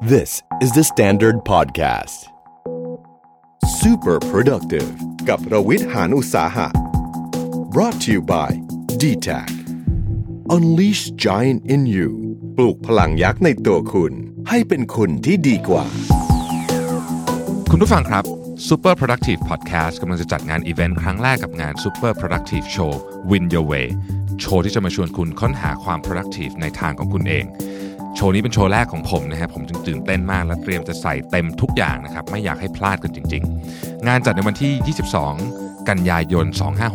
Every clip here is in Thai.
This is the Standard Podcast. Super productive กับรวิทย์หานอุตสาหะ brought to you by d t a c Unleash Giant in You ปลูกพลังยักษ์ในตัวคุณ ให้เป็นคนที่ดีกว่า คุณผู้ฟังครับ Super Productive Podcast กำลังจะจัดงานอีเวนต์ครั้งแรกกับงาน Super Productive Show Win Your Way โชว์ที่จะมาชวนคุณค้นหาความ productive ในทางของคุณเอง โชว์นี้เป็นโชว์แรกของผมนะครับผมจึงตื่นเต้นมากและเตรียมจะใส่เต็มทุกอย่างนะครับไม่อยากให้พลาดกันจริง ๆ งานจัดในวันที่ 22 กันยายน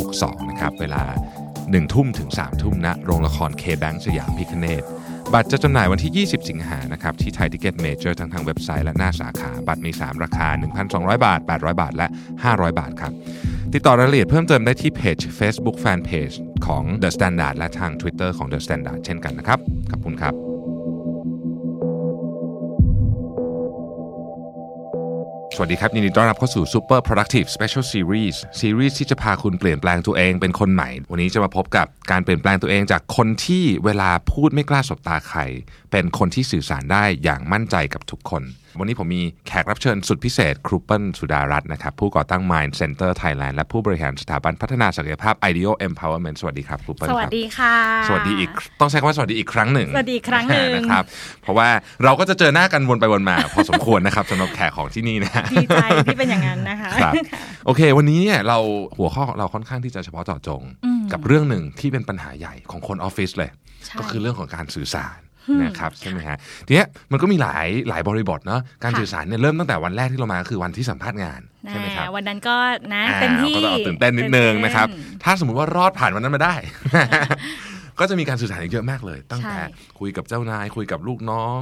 2562 นะครับเวลา 1 ทุ่มถึง 3 ทุ่มณโรงละครเคแบงก์สยามพิฆเนศบัตรจะจำหน่ายวันที่ 20 สิงหานะครับที่ไทยทิคเก็ตเมเจอร์ทั้งทางเว็บไซต์และหน้าสาขาบัตรมี 3 ราคา 1,200 บาท 800 บาท และ 500 บาทครับติดต่อรายละเอียดเพิ่มเติมได้ที่เพจ Facebook Fanpage ของ The Standard และทาง Twitter ของ The Standard เช่นกันนะครับ ขอบคุณครับ สวัสดีครับ ยินดีต้อนรับเข้าสู่ Super Productive Special Series ซีรีส์ที่จะพาคุณเปลี่ยนแปลงตัวเองเป็นคนใหม่ วันนี้จะมาพบกับการเปลี่ยนแปลงตัวเองจากคนที่เวลาพูดไม่กล้าสบตาใคร เป็นคนที่สื่อสารได้อย่างมั่นใจกับทุกคน วันนี้ผมมีแขกรับเชิญสุดพิเศษครูเปิลสุดารัตน์นะครับผู้ก่อตั้ง Mind Center Thailand และผู้บริหารสถาบันพัฒนาศักยภาพ IDEO Empowerment สวัสดีครับครูเปิลสครับวัสดีค่ะ สวัสดีอีกต้องใช้คำว่าสวัสดีอีกครั้งหนึ่งสวัสดีอีกครั้งหนึ่งนะครับเพราะว่าเราก็จะเจอหน้ากันวนไปวนมา พอสมควรนะครับสำหรับแขกของที่นี่นะดีใจที่เป็นอย่างนั้นนะคะครับโอเค วันนี้เนี่ยเราหัวข้อของเราค่อนข้างที่จะเฉพาะเจาะจง กับเรื่องหนึ่งที่เป็นปัญหาใหญ่ของคนออฟฟิศเลยใช่ก็คือเรื่องของการสื่อสาร นะครับใช่ไหมฮะทีเนี้ยมันก็มีหลายหลายบริบทเนาะการค่ะสื่อสารเนี่ยเริ่มตั้งแต่วันแรกที่เรามาก็คือวันที่สัมภาษณ์งานใช่ไหมครับแน่วันนั้นก็นะอ่าเต็มที่ก็ต้องเอาตื่นเต้นนิดนึงนะครับตื่นเต้นถ้าสมมุติว่ารอดผ่านวันนั้นมาได้ก็จะมีการสื่อสารอีกเยอะมากเลย ตั้งแต่ใช่คุยกับเจ้านาย คุยกับลูกน้อง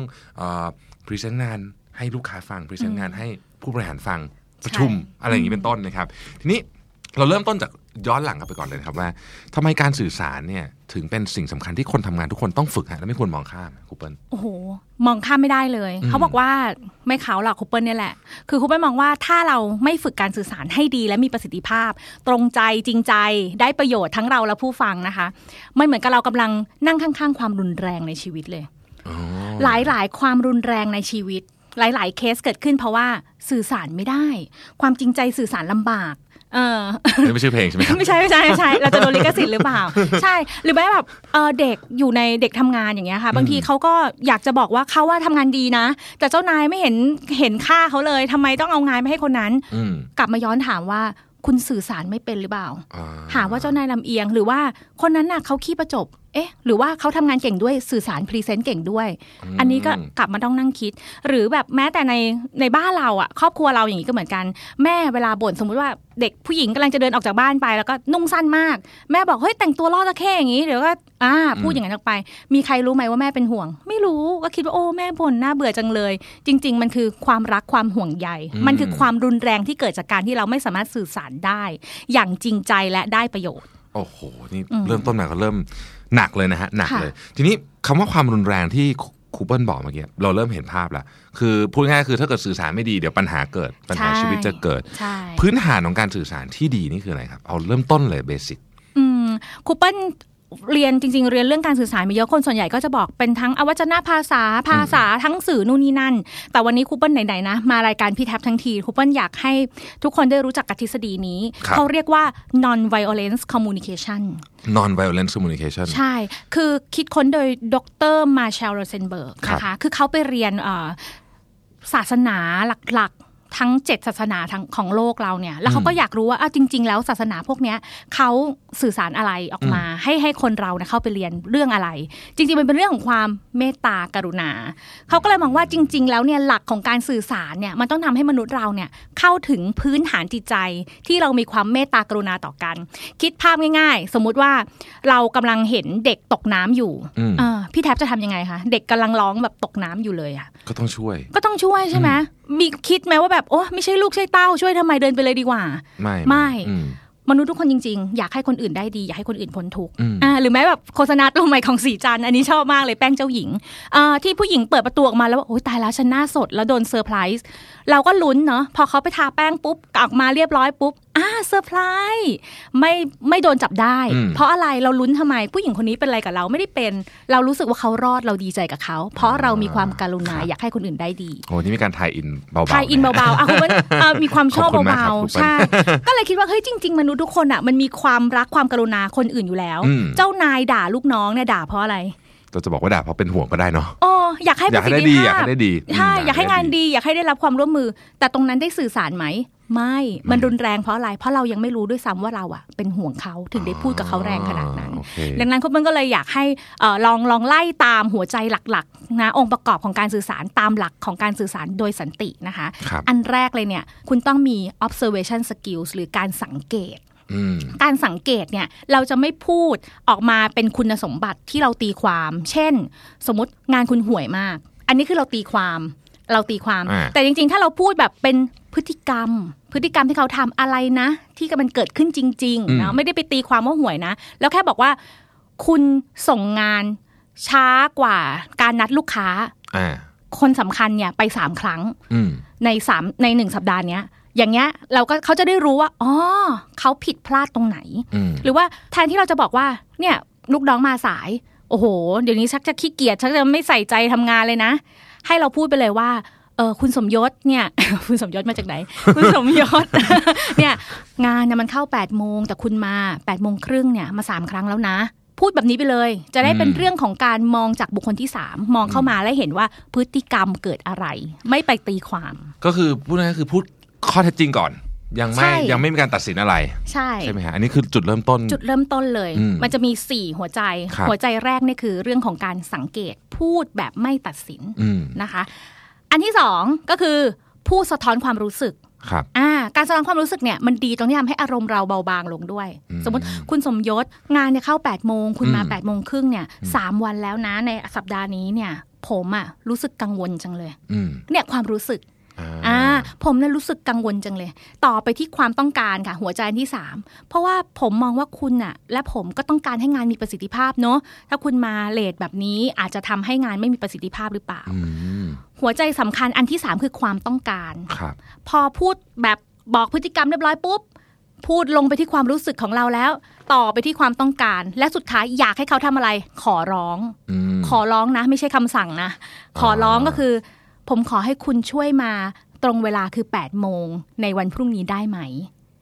present งานให้ลูกค้าฟัง present งานให้ผู้บริหารฟังประชุมอะไรอย่างนี้เป็นต้นนะครับ ทีนี้ เราเริ่มต้นจากย้อนหลังกลับไปก่อนเลยนะครับว่าทำไมการสื่อสารเนี่ยถึงเป็นสิ่งสำคัญที่คนทำงานทุกคนต้องฝึกฮะและไม่ควรมองข้ามครูเปิลโอ้โหมองข้ามไม่ได้เลยอืมเขาบอกว่าไม่เขาหรอกครูเปิลเนี่ยแหละ คือครูเปิลมองว่าถ้าเราไม่ฝึกการสื่อสารให้ดีและมีประสิทธิภาพ ตรงใจจริงใจได้ประโยชน์ทั้งเราและผู้ฟังนะคะมันเหมือนกับเรากำลังนั่งข้างๆ ความรุนแรงในชีวิตเลยอ๋อหลายๆ ความรุนแรงในชีวิตหลาย ๆ เคสเกิดขึ้นเพราะว่าสื่อสารไม่ได้ ความจริงใจสื่อสารลำบาก เออนี่ไม่ใช่เพลงใช่ไหมครับไม่ใช่ไม่ใช่ไม่ใช่เราจะโดนลิขสิทธิ์หรือเปล่า ใช่ หรือแม้แบบเอ่อเด็กอยู่ในเด็กทำงานอย่างเงี้ยค่ะ บางทีเขาก็อยากจะบอกว่าเขาว่าทำงานดีนะ แต่เจ้านายไม่เห็นเห็นค่าเขาเลยทำไมต้องเอางานไปให้คนนั้นอืมกลับมาย้อนถามว่าคุณสื่อสารไม่เป็นหรือเปล่าอ่หาว่าเจ้านายลำเอียง หรือว่าคนนั้นน่ะเขาขี้ประจบ เอ๊ะ หรือว่าเขาทำงานเก่งด้วยสื่อสารพรีเซนต์เก่งด้วย อันนี้ก็กลับมาต้องนั่งคิด หรือแบบแม้แต่ในในบ้านเราอะครอบครัวเราอย่างนี้ก็เหมือนกัน แม่เวลาบ่นสมมุติว่าเด็กผู้หญิงกำลังจะเดินออกจากบ้านไป แล้วก็นุ่งสั้นมาก แม่บอกเฮ้ยแต่งตัวล่อตะเข้อย่างนี้เดี๋ยวก็อ่าพูดอย่างนั้นออกไป มีใครรู้ไหมว่าแม่เป็นห่วง ไม่รู้ก็คิดว่าโอ้แม่บ่นน่าเบื่อจังเลย จริง ๆ มันคือความรักความห่วงใยมันคือความรุนแรงที่เกิดจากการที่เราไม่สามารถสื่อสารได้ อย่างจริงใจและได้ประโยชน์โอ้โหนี่อืมเริ่มต้นมาก็เริ่ม หนักเลยนะฮะหนักค่ะเลย ทีนี้คำว่าความรุนแรงที่ครูเปิลบอกเมื่อกี้เราเริ่มเห็นภาพแล้ว คือพูดง่ายๆคือถ้าเกิดสื่อสารไม่ดีเดี๋ยวปัญหาเกิดปัญหาชีวิตจะเกิดใช่พื้นฐานของการสื่อสารที่ดีนี่คืออะไรครับ เอาเริ่มต้นเลยเบสิกอืมครูเปิ้ล เรียนจริง ๆ เรียนเรื่องการสื่อสารมาเยอะคนส่วนใหญ่ก็จะบอกเป็นทั้งอวัจนภาษาภาษาทั้งสื่อนู่นนี่นั่น แต่วันนี้ครูเปิ้ลไหนๆนะ มารายการพี่แท็บทั้งทีครูเปิ้ลอยากให้ทุกคนได้รู้จักกับทฤษฎีนี้ครับเขาเรียกว่า non violence communication non violence communication ใช่ คือคิดค้นโดยดรมาเชลโรเซนเบิร์กครับนะคะ คือเขาไปเรียนเอ่อศาสนาหลักๆ ทั้งเจ็ดศาสนาทั้งของโลกเราเนี่ย แล้วเขาก็อยากรู้ว่าอ้าวจริง ๆ แล้วศาสนาพวกเนี้ยเขาสื่อสารอะไรออกมา ให้ให้คนเราเนี่ยเข้าไปเรียนเรื่องอะไร จริงๆมันเป็นเรื่องของความเมตตากรุณาเขาก็เลยมองว่าจริง ๆ แล้วเนี่ยหลักของการสื่อสารเนี่ยมันต้องทำให้มนุษย์เราเนี่ยเข้าถึงพื้นฐานจิตใจที่เรามีความเมตตากรุณาต่อกัน คิดภาพง่าย ๆ สมมุติว่าเรากำลังเห็นเด็กตกน้ำอยู่อืมเออพี่แท็บจะทำยังไงคะเด็กกำลังร้องแบบตกน้ำอยู่เลยอะก็ต้องช่วย ก็ต้องช่วยใช่ไหม มีคิดไหมว่าแบบโอ้ไม่ใช่ลูกใช่เต้าช่วยทำไมเดินไปเลยดีกว่า ไม่ไม่อืมมนุษย์ทุกคนจริงๆ อยากให้คนอื่นได้ดี อยากให้คนอื่นพ้นทุกข์อืมอ่าหรือแม้แบบโฆษณาตัวใหม่ของศรีจันทร์อันนี้ชอบมากเลยแป้งเจ้าหญิงอ่าที่ผู้หญิงเปิดประตูออกมาแล้วว่าโอ๊ยตายแล้วฉันหน้าสดแล้วโดนเซอร์ไพรส์เราก็ลุ้นเนาะพอเขาไปทาแป้งปุ๊บออกมาเรียบร้อยปุ๊บ อะอ่าเซอร์ไพรส์ไม่ไม่โดนจับได้อืมเพราะอะไรเราลุ้นทำไม ผู้หญิงคนนี้เป็นอะไรกับเราไม่ได้เป็น เรารู้สึกว่าเขารอดเราดีใจกับเขา เพราะเรามีความกรุณาอยากให้คนอื่นได้ดีโอ้นี่มีการทายอินเบาๆทายอินนะเบาๆอะคุณเปิ้ลอะมีความชอบขอบคุณมากเบาครับคุณเปิ้ลๆใช่ก็เลยคิดว่าเฮ้ยจริง ๆ มนุษย์ทุกคนอะมันมีความรักความกรุณาคนอื่นอยู่แล้วอืมเจ้านายด่าลูกน้องเนี่ยด่าเพราะอะไร เราจะบอกว่าด่าเพราะเป็นห่วงก็ได้เนาะอ๋ออยากให้อยากให้ประได้สิทดีธิอยากภาให้พได้ดีใช่มอยากให้งานดีอยากให้ได้รับความร่วมมือ แต่ตรงนั้นได้สื่อสารไหมไม่ มันรุนแรงเพราะอะไร เพราะเรายังไม่รู้ด้วยซ้ำว่าเราอะเป็นห่วงเขาถึงได้พูดกับเขาแรงขนาดนั้นโอเคดังนั้นคุณเปิ้ลก็เลยอยากให้เอ่อลองลองไล่ตามหัวใจหลักๆนะองค์ประกอบของการสื่อสารตามหลักของการสื่อสารโดยสันตินะคะครับอันแรกเลยเนี่ยคุณต้องมี observation skills หรือการสังเกตอืม การสังเกตเนี่ยเราจะไม่พูดออกมาเป็นคุณสมบัติที่เราตีความ เช่น สมมติงานคุณห่วยมาก อันนี้คือเราตีความ เราตีความอ่าแต่จริง ๆ ถ้าเราพูดแบบเป็นพฤติกรรม พฤติกรรมที่เขาทำอะไรนะ ที่มันเกิดขึ้นจริงๆนะไม่ได้ไปตีความว่าห่วยนะ แล้วแค่บอกว่า คุณส่งงานช้ากว่าการนัดลูกค้าอ่าคนสำคัญเนี่ยไปสามครั้งอืมในสามในหนึ่งสัปดาห์เนี้ย อย่างเงี้ยเราก็เขาจะได้รู้ว่าอ๋อเขาผิดพลาดตรงไหนอืมหรือว่าแทนที่เราจะบอกว่าเนี่ยลูกน้องมาสาย โอ้โห เดี๋ยวนี้ชักจะขี้เกียจชักจะไม่ใส่ใจทำงานเลยนะ ให้เราพูดไปเลยว่าเออคุณสมยศเนี่ยคุณสมยศมาจากไหน คุณสมยศเนี่ยงานเนี่ยมันเข้า8ปดโมงแต่คุณมา8ปดโมงครึ่งเนี่ยมาสามครั้งแล้วนะ พูดแบบนี้ไปเลย จะได้เป็นอืมเรื่องของการมองจากบุคคลที่สามมองเข้ามาและเห็นว่าพฤติกรรมเกิดอะไร ไม่ไปตีความ ก็คือพูดง่ายๆคือพูด ข้อเท็จจริงก่อน ยังไม่ใช่ยังไม่มีการตัดสินอะไร ใช่ใช่ไหมฮะอันนี้คือจุดเริ่มต้น จุดเริ่มต้นเลยอืมมันจะมี 4 หัวใจครับหัวใจแรกนี่คือเรื่องของการสังเกตพูดแบบไม่ตัดสินอืมนะคะ อันที่สองก็คือพูดสะท้อนความรู้สึกครับอ่าการสะท้อนความรู้สึกเนี่ยมันดีตรงที่ทำให้อารมณ์เราเบาบางลงด้วยอืมสมมติคุณสมยศงานเนี่ยเข้า8ปดโมงคุณมาอืม8ปดโมงครึ่งเนี่ยสามวันแล้วนะในสัปดาห์นี้เนี่ย ผมอะรู้สึกกังวลจังเลยอืมเนี่ยความรู้สึก อ่าอ่าผมเนี่ยรู้สึกกังวลจังเลย ต่อไปที่ความต้องการค่ะ หัวใจอันที่ 3 เพราะว่าผมมองว่าคุณน่ะ และผมก็ต้องการให้งานมีประสิทธิภาพเนาะถ้าคุณมาเลทแบบนี้อาจจะทำให้งานไม่มีประสิทธิภาพหรือเปล่าอืมหัวใจสำคัญอันที่ 3 คือความต้องการครับพอพูดแบบบอกพฤติกรรมเรียบร้อยปุ๊บพูดลงไปที่ความรู้สึกของเราแล้ว ต่อไปที่ความต้องการ และสุดท้ายอยากให้เขาทำอะไร ขอร้องอืมขอร้องนะ ไม่ใช่คำสั่งนะ ขอร้องก็คือ ผมขอให้คุณช่วยมาตรงเวลาคือ8ปดโมงในวันพรุ่งนี้ได้ไหม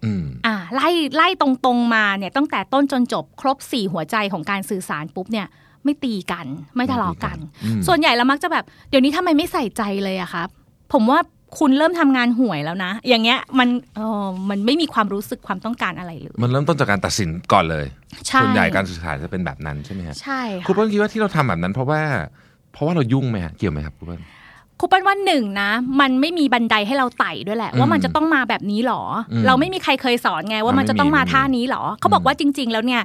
อืมอ่าไล่ไล่ตรงๆมาเนี่ยตั้งแต่ต้นจนจบครบ4หัวใจของการสื่อสารปุ๊บเนี่ยไม่ตีกัน ไม่ทะเลาะกันอืมส่วนใหญ่แล้วมักจะแบบเดี๋ยวนี้ทำไมไม่ใส่ใจเลยอะครับ ผมว่าคุณเริ่มทำงานห่วยแล้วนะ อย่างเงี้ยมันเออมันไม่มีความรู้สึกความต้องการอะไรเลยมันเริ่มต้นจากการตัดสินก่อนเลยใช่ส่วนใหญ่การสื่อสารจะเป็นแบบนั้นใช่ไหมฮะใช่ครูค่ะเปิ้ลคิดว่าที่เราทำแบบนั้น เพราะว่า เพราะว่าเรายุ่งไหมฮะเกี่ยวไหมครับครูเปิ้ล ครูเปิ้ลว่าหนึ่งนะ มันไม่มีบันไดให้เราไต่ด้วยแหละ ว่ามันจะต้องมาแบบนี้หรออมเราไม่มีใครเคยสอนไงว่ามันจะต้องมาท่านี้หรอ เขาบอกว่าจริง ๆ แล้วเนี่ย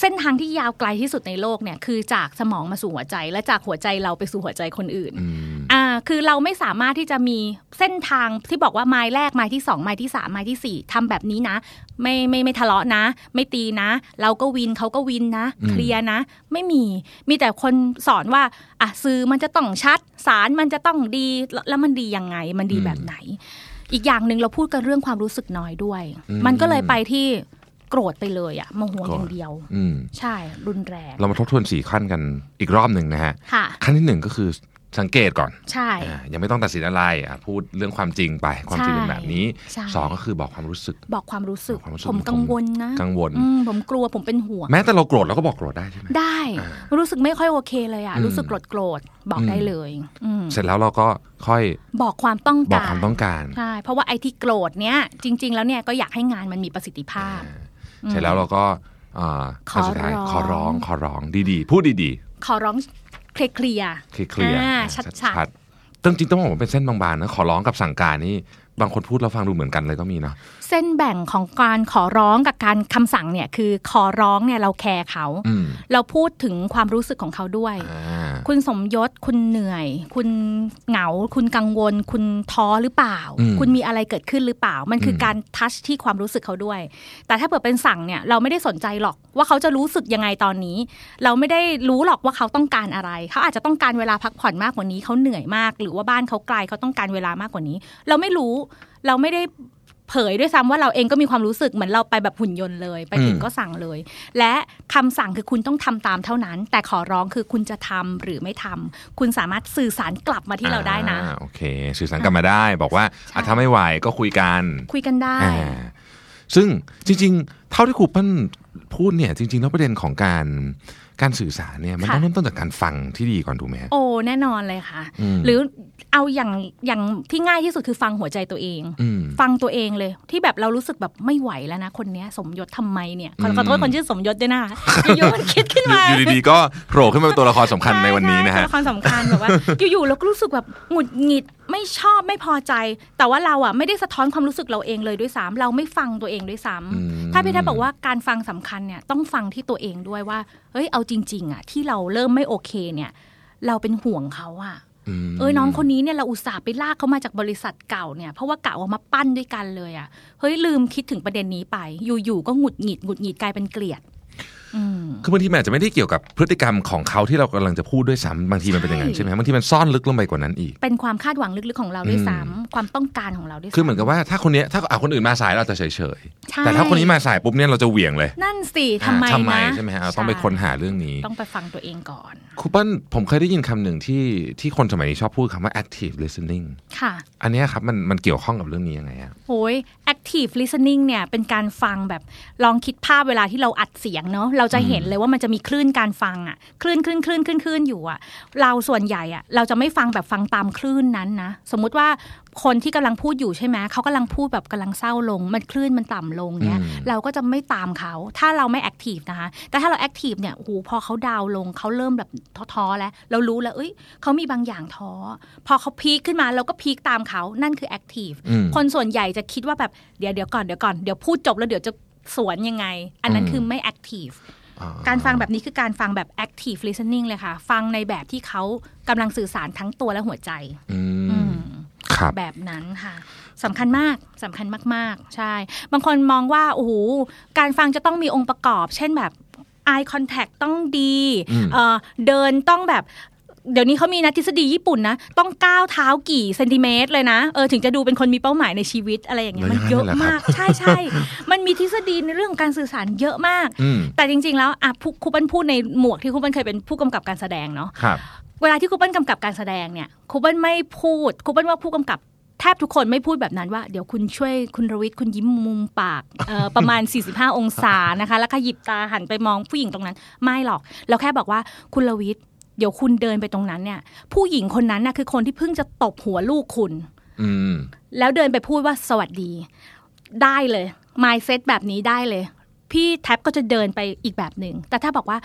เส้นทางที่ยาวไกลที่สุดในโลกเนี่ยคือจากสมองมาสู่หัวใจและจากหัวใจเราไปสู่หัวใจคนอื่นอืมอ่า คือเราไม่สามารถที่จะมีเส้นทางที่บอกว่าไม้แรกไม้ที่สองไม้ที่สามไม้ที่สี่ทำแบบนี้นะ ไม่ไม่ไม่ทะเลาะนะ ไม่ตีนะ เราก็วินเขาก็วินนะอืมเคลียร์นะ ไม่มีมีแต่คนสอนว่าอะสื่อมันจะต้องชัด สารมันจะต้องดีแล้วแล้วมันดียังไง มันดีแบบไหน อีกอย่างหนึ่งเราพูดกันเรื่องความรู้สึกน้อยด้วย มันก็เลยไปที่โกรธไปเลยอะโมโหอย่างเดียวอืมใช่รุนแรง เรามาทบทวนสี่ขั้นกันอีกรอบหนึ่งนะฮะค่ะขั้นที่หนึ่งก็คือ สังเกตก่อนใช่อ่ายังไม่ต้องตัดสินอะไรอะพูดเรื่องความจริงไปความจริงเป็นแบบนี้ใช่สองก็คือบอกความรู้สึกบอกความรู้สึก บอกความรู้สึก ผมกังวลนะ กังวลอืมผมกลัวผมเป็นห่วงแม้แต่เราโกรธเราก็บอกโกรธได้ใช่ไหมได้ รู้สึกไม่ค่อยโอเคเลยอะอืมรู้สึกโกรธโกรธบอกอืมได้เลยอืมเสร็จแล้วเราก็ค่อยบอกความต้องบอกการความต้องการใช่เพราะว่าไอ้ที่โกรธเนี้ยจริง ๆ แล้วเนี่ยก็อยากให้งานมันมีประสิทธิภาพเสร็จแล้วเราก็อ่าขอขั้นสุดท้ายร้องขอร้องขอร้องดีๆ พูดดีขอร้อง เคลียร์ๆเคลียร์เคลียร์อ่าอ่าชัดๆๆจริงๆต้องบอกว่าเป็นเส้นบางๆนะขอร้องกับสั่งการนี่บางคนพูดแล้วฟังดูเหมือนกันเลยก็มีเนาะเส้นแบ่งของการขอร้องกับการคำสั่งเนี่ยคือขอร้องเนี่ยเราแคร์เขาอืมเราพูดถึงความรู้สึกของเขาด้วยอ่าคุณสมยศคุณเหนื่อย คุณเหงา คุณกังวล คุณท้อหรือเปล่าอืมคุณมีอะไรเกิดขึ้นหรือเปล่า มันคืออมการทัชที่ความรู้สึกเขาด้วย แต่ถ้าเปิดเป็นสั่งเนี่ยเราไม่ได้สนใจหรอกว่าเขาจะรู้สึกยังไงตอนนี้ เราไม่ได้รู้หรอกว่าเขาต้องการอะไร เขาอาจจะต้องการเวลาพักผ่อนมากกว่านี้เขาเหนื่อยมาก หรือว่าบ้านเขาไกลเขาต้องการเวลามากกว่านี้ เราไม่รู้เราไม่ได้ เผยด้วยซ้ำว่าเราเองก็มีความรู้สึกเหมือนเราไปแบบหุ่นยนต์เลย ไปถึงอืมก็สั่งเลย และคำสั่งคือคุณต้องทำตามเท่านั้น แต่ขอร้องคือคุณจะทำหรือไม่ทำคุณสามารถสื่อสารกลับมาที่เราได้นะอ่าโอเค สื่อสารกลับมาได้ บอกว่าใช่อะถ้าไม่ไหวก็คุยกัน คุยกันได้อ่าซึ่งจริง ๆ เท่าที่ครูเปิ้ลพูดเนี่ยจริงๆแล้วประเด็นของการ การสื่อสารเนี่ยมันค่ะต้องเริ่มต้นจากการฟังที่ดีก่อนถูกไหมฮะโอ้แน่นอนเลยค่ะอืมหรือเอาอย่างอย่างที่ง่ายที่สุดคือฟังหัวใจตัวเองอืมฟังตัวเองเลย ที่แบบเรารู้สึกแบบไม่ไหวแล้วนะ คนเนี้ยสมยศทำไมเนี่ยขออืมขอโทษคนชื่อสมยศด้วยนะคะอยู่ๆมันคิดขึ้นมาอยู่ดีๆก็โผล่ขึ้นมาเป็นตัวละครสำคัญในวันนี้นะใช่ฮะตัวละครสำคัญแบบว่าอยู่ๆเราก็รู้สึกแบบหงุดหงิด ไม่ชอบไม่พอใจ แต่ว่าเราอะไม่ได้สะท้อนความรู้สึกเราเองเลยด้วยซ้ำเราไม่ฟังตัวเองด้วยซ้ำอืมถ้าพี่แทบบอกว่าการฟังสำคัญเนี่ยต้องฟังที่ตัวเองด้วยว่าเฮ้ยเอาจริง ๆ อะ ที่เราเริ่มไม่โอเคเนี่ย เราเป็นห่วงเขาอะมเอ้ยน้องคนนี้เนี่ยเราอุตส่าห์ไปลากเขามาจากบริษัทเก่าเนี่ยเพราะว่ากะว่ามาปั้นด้วยกันเลยอะ่ะเฮ้ยลืมคิดถึงประเด็นนี้ไป อยู่ๆก็หงุดหงิดหงุดหงิดกลายเป็นเกลียดอืม คือบางทีมันอาจจะไม่ได้เกี่ยวกับพฤติกรรมของเขาที่เรากำลังจะพูดด้วยซ้ำบางทีมันเป็นอย่างนั้นใช่ใช่ไหมฮะบางทีมันซ่อนลึกลงไปกว่านั้นอีก เป็นความคาดหวังลึกๆของเราด้วยซ้ำความต้องการของเราด้วยซ้ำคือเหมือนกับว่าถ้าคนเนี้ยถ้าอะคนอื่นมาสายเราจะเฉยใช่ๆแต่ถ้าคนนี้มาสายปุ๊บเนี่ยเราจะเหวี่ยงเลย นั่นสิทำไมอ่าทำไมนะใช่ไหมฮะเราต้องไปค้นหาเรื่องนี้ ต้องไปฟังตัวเองก่อนครูเปิ้ลผมเคยได้ยินคำหนึ่งที่ที่คนสมัยนี้ชอบพูดคำว่า active listening ค่ะ อันเนี้ยครับมันมันเกี่ยวข้องกับเรื่องนี้ยังไงอะโอ้ย active listening เนี่ยเป็นการฟังแบบลองคิดภาพเวลาที่เราอัดเสียงเนาะเราจะเห็นเลยว่ามันจะมีคลื่นการฟังอะคลื่นคลื่นคลื่นคลื่นคลื่นอยู่อะเราส่วนใหญ่อะเราจะไม่ฟังแบบฟังตามคลื่นนั้นนะ สมมุติว่าคนที่กำลังพูดอยู่ใช่ไหมเขากำลังพูดแบบกำลังเศร้าลง มันคลื่นมันต่ำลงเนี่ยอืมเราก็จะไม่ตามเขา ถ้าเราไม่ active นะคะ แต่ถ้าเรา active เนี่ยโอ้โหพอเขาดาวน์ลงเขาเริ่มแบบท้อๆแล้ว เรารู้แล้วเอ้ยเขามีบางอย่างท้อ พอเขาพีคขึ้นมาเราก็พีคตามเขานั่นคือ active อืมคนส่วนใหญ่จะคิดว่าแบบเดี๋ยวเดี๋ยวก่อนเดี๋ยวก่อนเดี๋ยวพูดจบแล้วเดี๋ยวจะ สวนยังไง อันนั้นอืมคือไม่ active อ๋อการฟังแบบนี้คือการฟังแบบ active listening เลยค่ะ ฟังในแบบที่เขากำลังสื่อสารทั้งตัวและหัวใจอือืมมครับแบบนั้นค่ะสำคัญมากสำคัญมาก ๆ ใช่ บางคนมองว่าโอ้โหการฟังจะต้องมีองค์ประกอบ เช่นแบบ eye contact ต้องดีอืมเอ่อเดินต้องแบบ เดี๋ยวนี้เขามีนะทฤษฎีญี่ปุ่นนะ ต้องก้าวเท้ากี่เซนติเมตรเลยนะเออถึงจะดูเป็นคนมีเป้าหมายในชีวิตอะไรอย่างเงี้ยมันเยอะมาก ใช่ใช่มันมีทฤษฎีในเรื่องของการสื่อสารเยอะมากอืมแต่จริง ๆ แล้วอะผู้ครูเปิ้ลพูดในหมวกที่ครูเปิ้ลเคยเป็นผู้กำกับการแสดงเนาะครับเวลาที่ครูเปิ้ลกำกับการแสดงเนี่ยครูเปิ้ลไม่พูดครูเปิ้ลว่าผู้กำกับแทบทุกคนไม่พูดแบบนั้นว่าเดี๋ยวคุณช่วยคุณรวิทย์คุณยิ้มมุมปากเอ่อประมาณ 45 องศานะคะ แล้วขยิบตาหันไปมองผู้หญิงตรงนั้น ไม่หรอก เราแค่บอกว่าคุณรวิทย์ เดี๋ยวคุณเดินไปตรงนั้นเนี่ย ผู้หญิงคนนั้นน่ะคือคนที่เพิ่งจะตบหัวลูกคุณอืมแล้วเดินไปพูดว่าสวัสดี ได้เลย mindset แบบนี้ได้เลย พี่แท็บก็จะเดินไปอีกแบบหนึ่งแต่ถ้าบอกว่า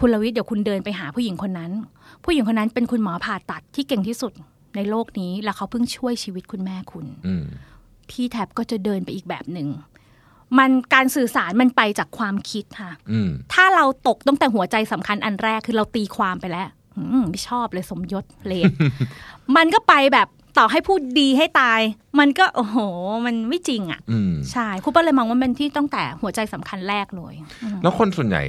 คุณลวิทย์เดี๋ยวคุณเดินไปหาผู้หญิงคนนั้น ผู้หญิงคนนั้นเป็นคุณหมอผ่าตัดที่เก่งที่สุดในโลกนี้ แล้วเขาเพิ่งช่วยชีวิตคุณแม่คุณอืมพี่แท็บก็จะเดินไปอีกแบบหนึ่ง มันการสื่อสารมันไปจากความคิดค่ะอืมถ้าเราตกตั้งแต่หัวใจสำคัญอันแรกคือเราตีความไปแล้วอืมไม่ชอบเลยสมยศเลดมันก็ไปแบบต่อให้พูดดีให้ตาย มันก็โอ้โห มันไม่จริงอะอืมใช่ครูเปิ้ลเลยมองว่ามันที่ตั้งแต่หัวใจสำคัญแรกเลยอืมแล้วคนส่วนใหญ่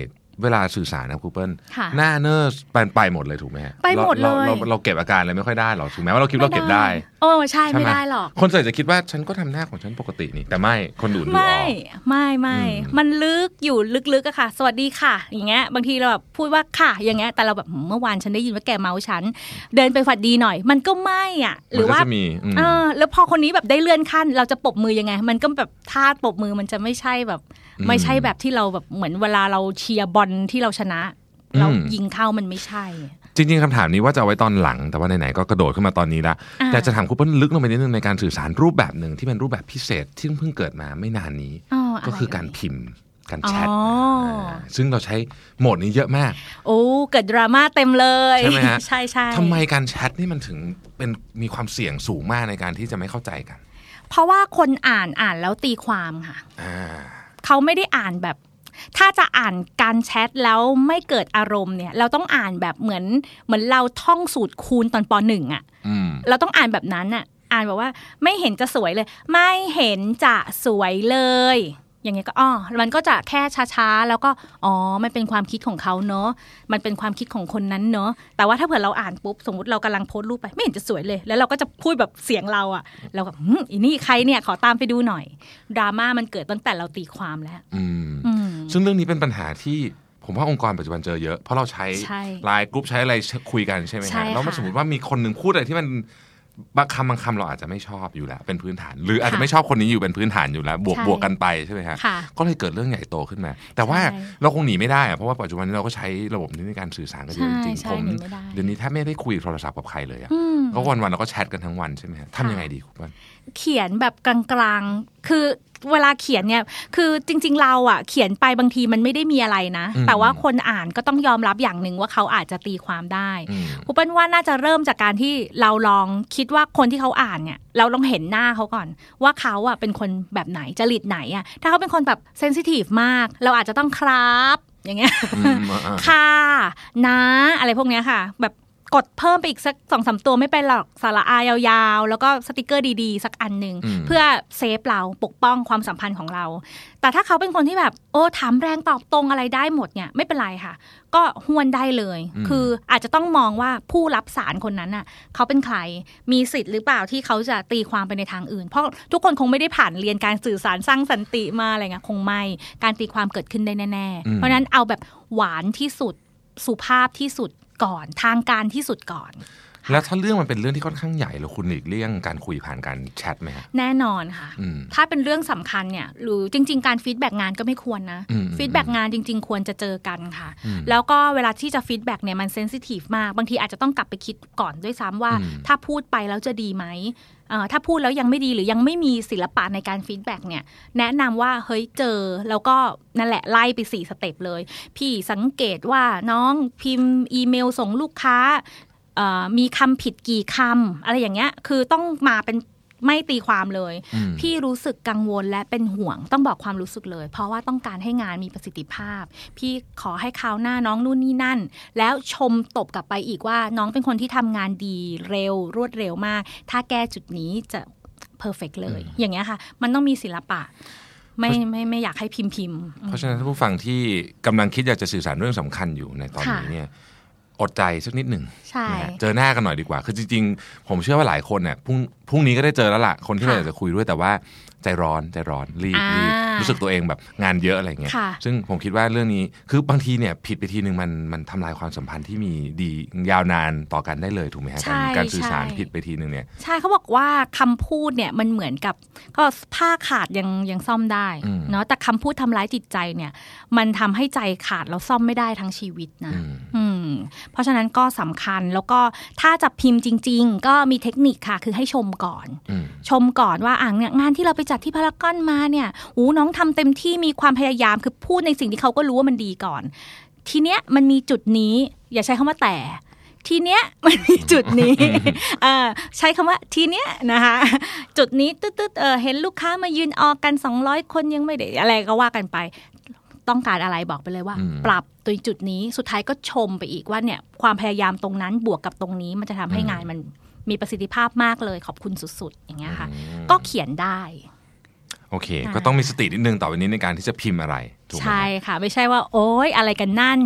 เวลาสื่อสารนะครูเปิ้ลค่ะหน้าเนอร์ไปไปหมดเลยถูกไหมฮะไปหมดเลยราราเราเก็บอาการอะไรไม่ค่อยได้หรอกถึงแม้ว่าเราคิดว่าเราเก็บได้โอ้ใช่ใช่ไม่ไหมได้หรอก คนส่วนใหญ่จะคิดว่าฉันก็ทำหน้าของฉันปกตินี่แต่ไม่คนอื่นดูอไม่อกไม่ไม่อืมมันลึกอยู่ลึกๆอะค่ะ สวัสดีค่ะ อย่างเงี้ยบางทีเราแบบพูดว่าค่ะ อย่างเงี้ยแต่เราแบบหืมเมื่อวานฉันได้ยินว่าแกเมาฉัน เดินไปฝัดดีหน่อย มันก็ไม่อะ หรือว่ามันก็จะมีอืมเออแล้วพอคนนี้แบบได้เลื่อนขั้น เราจะปรบมือยังไง มันก็แบบท่าปรบมือมันจะไม่ใช่แบบอืมไม่ใช่แบบที่เราแบบเหมือนเวลาเราเชียร์บอลที่เราชนะอืมเรายิงเข้ามันไม่ใช่ จริง ๆคำถามนี้ว่าจะเอาไว้ตอนหลัง แต่ว่าไหนๆก็กระโดดขึ้นมาตอนนี้ละอ่าแต่จะถามครูเปิ้ลลึกลงไปนิดนึงในการสื่อสารรูปแบบหนึ่งที่เป็นรูปแบบพิเศษที่เพิ่งเกิดมาไม่นานนี้อ๋อก็ะไคือการพิมพ์การอ๋อแชทาซึ่งเราใช้โหมดนี้เยอะมาก โอ้เกิดดราม่าเต็มเลย ใช่ไหมฮะใช่ใช่ทำไมการแชทนี่มันถึงเป็นมีความเสี่ยงสูงมากในการที่จะไม่เข้าใจกัน เพราะว่าคนอ่านอ่านแล้วตีความค่ะอ่าเขาไม่ได้อ่านแบบ ถ้าจะอ่านการแชทแล้วไม่เกิดอารมณ์เนี่ย เราต้องอ่านแบบเหมือนเหมือนเราท่องสูตรคูณตอนปหนึ่งอะอืมเราต้องอ่านแบบนั้นอะอ่านแบบว่า ไม่เห็นจะสวยเลย ไม่เห็นจะสวยเลย อย่างเงี้ยก็อ๋อมันก็จะแค่ช้าๆ แล้วก็อ๋อมันเป็นความคิดของเขาเนอะมันเป็นความคิดของคนนั้นเนอะแต่ว่าถ้าเผื่อเราอ่านปุ๊บสมมติเรากำลังโพสต์รูปไปไม่เห็นจะสวยเลย แล้วเราก็จะพูดแบบเสียงเราอะเราก็อืมอีนี่ใครเนี่ยขอตามไปดูหน่อยดราม่ามันเกิดตั้งแต่เราตีความแล้วอืมอืมซึ่งเรื่องนี้เป็นปัญหาที่ผมว่าองค์กรปัจจุบันเจอเยอะ เพราะเราใช้ใช่ไลน์กรุ๊ปใช้อะไรคุยกันใช่ไหมใช่ฮะค่ะแล้วมันสมมติว่ามีคนหนึ่งพูดอะไรที่มัน บางคำบางคำเราอาจจะไม่ชอบอยู่แล้ว เป็นพื้นฐาน หรืออาจจะค่ะไม่ชอบคนนี้อยู่เป็นพื้นฐานอยู่แล้ว บวกใช่บวกกันไปใช่ไหมฮะค่ะก็เลยเกิดเรื่องใหญ่โตขึ้นมา แต่ว่าใช่เราคงหนีไม่ได้อะเพราะว่าปัจจุบันนี้เราก็ใช้ระบบนี้ในการสื่อสารกันเยอะจใช่ริงใช่ๆผมหนีไม่ได้เดี๋ยวนี้แทบไม่ได้คุยโทรศัพท์กับใครเลยอะอืมก็วันๆเราก็แชทกันทั้งวันใช่ไหมฮะทำยังไงดีคุณปั้น เขียนแบบกลางๆ คือเวลาเขียนเนี่ย คือจริง ๆ เราอะเขียนไปบางทีมันไม่ได้มีอะไรนะอืมแต่ว่าคนอ่านก็ต้องยอมรับอย่างหนึ่งว่าเขาอาจจะตีความได้อืมครูเปิ้ลว่าน่าจะเริ่มจากการที่เราลองคิดว่าคนที่เขาอ่านเนี่ย เราลองเห็นหน้าเขาก่อน ว่าเขาอะเป็นคนแบบไหนจริตไหนอะ ถ้าเขาเป็นคนแบบเซนซิทีฟมาก เราอาจจะต้องครับอย่างเงี้ยอืมอ่าค่ะนะอะไรพวกเนี้ยค่ะ แบบ กดเพิ่มไปอีกสักสองสามตัวไม่เป็นหรอกสาระอายาวๆ แล้วก็สติกเกอร์ดีๆ สักอันหนึ่งอืมเพื่อเซฟเราปกป้องความสัมพันธ์ของเรา แต่ถ้าเขาเป็นคนที่แบบ โอ้ถามแรงตอบตรงอะไรได้หมดเนี่ยไม่เป็นไรค่ะ ก็หวนได้เลยอืมคืออาจจะต้องมองว่าผู้รับสารคนนั้นน่ะเขาเป็นใครมีสิทธิ์หรือเปล่าที่เขาจะตีความไปในทางอื่น เพราะทุกคนคงไม่ได้ผ่านเรียนการสื่อสารสร้างสันติมาอะไรเงี้ยคงไม่การตีความเกิดขึ้นได้แน่อืมๆเพราะฉะนั้นเอาแบบหวานที่สุดสุภาพที่สุด ก่อนทางการที่สุดก่อน แล้วถ้าเรื่องมันเป็นเรื่องที่ค่อนข้างใหญ่แล้วคุณหลีกเลี่ยงการคุยผ่านการแชทไหมฮะแน่นอนค่ะอืมถ้าเป็นเรื่องสำคัญเนี่ยหรือจริง ๆ การ feedback งานก็ไม่ควรนะอืม feedback งานจริง ๆ ควรจะเจอกันค่ะอืมแล้วก็เวลาที่จะ feedback เนี่ยมัน sensitive มาก บางทีอาจจะต้องกลับไปคิดก่อนด้วยซ้ำว่าอืมถ้าพูดไปแล้วจะดีไหมเอ่อถ้าพูดแล้วยังไม่ดีหรือยังไม่มีศิลปะในการ feedback เนี่ยแนะนำว่าเฮ้ยเจอแล้วก็นั่นแหละไล่ไปสี่สเต็ปเลย พี่สังเกตว่าน้องพิมพ์อีเมลส่งลูกค้าเอ่อ มีคำผิดกี่คำอะไรอย่างเงี้ย คือต้องมาเป็นไม่ตีความเลยอืมพี่รู้สึกกังวลและเป็นห่วงต้องบอกความรู้สึกเลย เพราะว่าต้องการให้งานมีประสิทธิภาพ พี่ขอให้คราวหน้าน้องนู่นนี่นั่น แล้วชมตบกลับไปอีกว่าน้องเป็นคนที่ทำงานดีเร็วรวดเร็วมาก ถ้าแก้จุดนี้จะเพอร์เฟกเลย อย่างเงี้ยค่ะ มันต้องมีศิลปะไม่ไม่ไม่อยากให้พิมพ์พิมพ์ เพราะฉะนั้นท่านผู้ฟังที่กำลังคิดอยากจะสื่อสารเรื่องสำคัญอยู่ในตอนนี้ค่ะเนี่ย อดใจสักนิดหนึ่งใช่นะฮะเจอหน้ากันหน่อยดีกว่า คือจริงๆ ผมเชื่อว่าหลายคนเนี่ยพรุ่งพรุ่งนี้ก็ได้เจอแล้วล่ะคนที่ค่ะเราอยากจะคุยด้วยแต่ว่า ใจร้อนใจร้อนรีบอ่ารีบรู้สึกตัวเองแบบงานเยอะอะไรเงี้ยค่ะซึ่งผมคิดว่าเรื่องนี้คือบางทีเนี่ยผิดไปทีหนึ่งมันมันทำลายความสัมพันธ์ที่มีดียาวนานต่อกันได้เลยถูกไหมฮะใช่การการสื่อสารใช่ผิดไปทีหนึ่งเนี่ยใช่เขาบอกว่าคำพูดเนี่ยมันเหมือนกับก็ผ้าขาดยังยังซ่อมได้อืมเนาะแต่คำพูดทำร้ายจิตใจเนี่ย มันทำให้ใจขาดแล้วซ่อมไม่ได้ทั้งชีวิตนะอืมอืมเพราะฉะนั้นก็สำคัญแล้วก็ถ้าจะพิมพ์จริง ๆ ก็มีเทคนิคค่ะ คือให้ชมก่อนอืมชมก่อนว่าอ่างเนี่ยงานที่เราไปจัดที่พารากอนมาเนี่ยหูน้องทำเต็มที่มีความพยายามคือพูดในสิ่งที่เขาก็รู้ว่ามันดีก่อน ทีเนี้ยมันมีจุดนี้ อย่าใช้คำว่าแต่ ทีเนี้ยมันมีจุดนี้เออใช้คำว่าทีเนี้ยนะคะจุดนี้ตึ๊ดๆเออเห็นลูกค้ามายืนออกกัน 200 คนยังไม่ได้อะไรก็ว่ากันไปต้องการอะไรบอกไปเลยว่าอืมปรับตัวจุดนี้สุดท้ายก็ชมไปอีกว่าเนี่ยความพยายามตรงนั้นบวกกับตรงนี้ มันจะทำให้งานมันมีประสิทธิภาพมากเลยขอบคุณสุดๆ อย่างเงี้ยค่ะ ก็เขียนได้ โอเคค่ะก็ต้องมีสตินิดนึงต่อไปนี้ในการที่จะพิมพ์อะไรถูกไหมใช่ฮะค่ะ ไม่ใช่ว่า โอ๊ยอะไรกันนั่น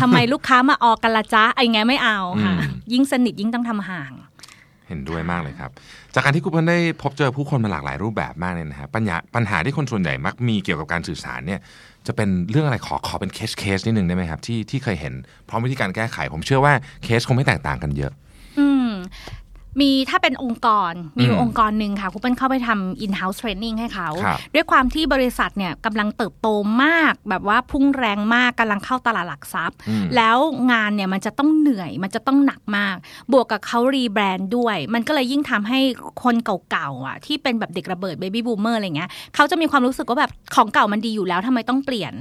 ทำไมลูกค้ามาออกกันละจ๊ะไอ้ไงไม่เอาค่ะอืมยิ่งสนิทยิ่งต้องทำห่าง เห็นด้วยมากเลยครับ จากการที่คุณเพิ่นได้พบเจอผู้คนมาหลากหลายรูปแบบมากเนี่ยนะฮะปัญหาปัญหาที่คนส่วนใหญ่มักมีเกี่ยวกับการสื่อสารเนี่ยจะเป็นเรื่องอะไรขอขอเป็นเคสเคสนิดนึงได้ไหมครับที่ที่เคยเห็นพร้อมวิธีการแก้ไข ผมเชื่อว่าเคสคงไม่แตกต่างกันเยอะอื มมีถ้าเป็นองค์กรมีอืมองค์กรหนึ่งค่ะคุณเปิ้ลเข้าไปทำ in-house training ให้เขาครับด้วยความที่บริษัทเนี่ยกำลังเติบโตมาก แบบว่าพุ่งแรงมากกำลังเข้าตลาดหลักทรัพย์อืมแล้วงานเนี่ยมันจะต้องเหนื่อยมันจะต้องหนักมาก บวกกับเขา rebrand ด้วย มันก็เลยยิ่งทำให้คนเก่าๆอะที่เป็นแบบเด็กระเบิด baby boomer อะไรเงี้ยเขาจะมีความรู้สึกว่าแบบของเก่ามันดีอยู่แล้วทำไมต้องเปลี่ยน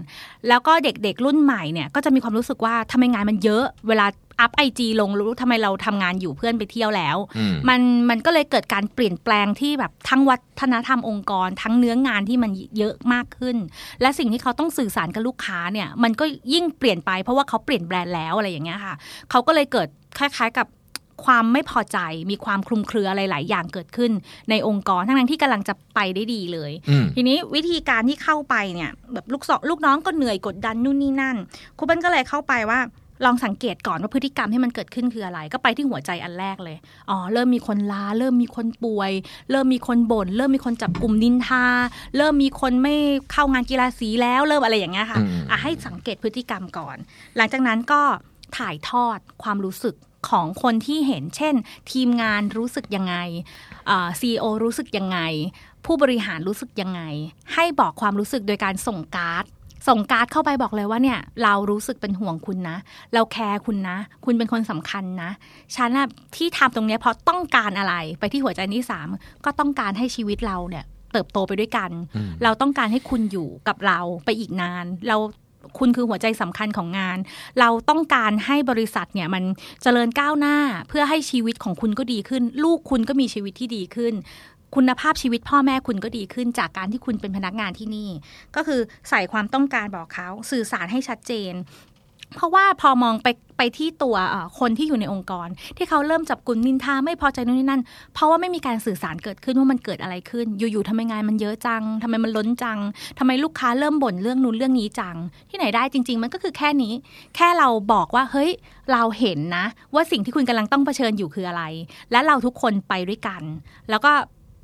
แล้วก็เด็กๆรุ่นใหม่เนี่ยก็จะมีความรู้สึกว่าทำไมงานมันเยอะเวลา อัพ IG ลงรู้ทำไมเราทำงานอยู่เพื่อนไปเที่ยวแล้วอืมมันมันก็เลยเกิดการเปลี่ยนแปลงที่แบบทั้งวัฒนธรรมองค์กร ทั้งเนื้องานที่มันเยอะมากขึ้น และสิ่งที่เขาต้องสื่อสารกับลูกค้าเนี่ย มันก็ยิ่งเปลี่ยนไปเพราะว่าเขาเปลี่ยนแบรนด์แล้วอะไรอย่างเงี้ยค่ะเขาก็เลยเกิดคล้ายๆกับความไม่พอใจมีความคลุมเครืออะไรหลายอย่างเกิดขึ้นในองค์กรทั้งนั้นที่กำลังจะไปได้ดีเลยอืมทีนี้วิธีการที่เข้าไปเนี่ยแบบลูกสองลูกน้องก็เหนื่อยกดดันนู่นนี่นั่นครูเปิ้ลก็เลยเข้าไปว่า ลองสังเกตก่อนว่าพฤติกรรมที่มันเกิดขึ้นคืออะไร ก็ไปที่หัวใจอันแรกเลยอ๋อเริ่มมีคนลาเริ่มมีคนป่วย เริ่มมีคนบ่นเริ่มมีคนจับกลุ่มนินทา เริ่มมีคนไม่เข้างานกีฬาสีแล้วเริ่มอะไรอย่างเงี้ยค่ะอืมอะให้สังเกตพฤติกรรมก่อน หลังจากนั้นก็ถ่ายทอดความรู้สึกของคนที่เห็น เช่น ทีมงานรู้สึกยังไงซีอรู้สึกยังไง ผู้บริหารรู้สึกยังไง ให้บอกความรู้สึกโดยการส่งการ์ด ส่งการ์ดเข้าไปบอกเลยว่าเนี่ยเรารู้สึกเป็นห่วงคุณนะ เราแคร์คุณนะ คุณเป็นคนสำคัญนะฉันน่ะที่ทำตรงเนี้ยเพราะต้องการอะไรไปที่หัวใจที่สามก็ต้องการให้ชีวิตเราเนี่ย เติบโตไปด้วยกัน เราต้องการให้คุณอยู่กับเราไปอีกนาน เราคุณคือหัวใจสำคัญของงาน เราต้องการให้บริษัทเนี่ยมันเจริญก้าวหน้าเพื่อให้ชีวิตของคุณก็ดีขึ้น ลูกคุณก็มีชีวิตที่ดีขึ้น คุณภาพชีวิตพ่อแม่คุณก็ดีขึ้นจากการที่คุณเป็นพนักงานที่นี่ ก็คือใส่ความต้องการบอกเขาสื่อสารให้ชัดเจน เพราะว่าพอมองไปไปที่ตัวคนที่อยู่ในองค์กร ที่เขาเริ่มจับกลุ่มนินทาไม่พอใจนู่นนี่นั่น เพราะว่าไม่มีการสื่อสารเกิดขึ้นว่ามันเกิดอะไรขึ้น อยู่ๆทำไมงานมันเยอะจังทำไมมันล้นจังทำไมลูกค้าเริ่มบ่นเรื่องนู้นเรื่องนี้จัง ที่ไหนได้จริง ๆ มันก็คือแค่นี้ แค่เราบอกว่าเฮ้ยเราเห็นนะ ว่าสิ่งที่คุณกำลังต้องเผชิญอยู่คืออะไร และเราทุกคนไปด้วยกัน แล้วก็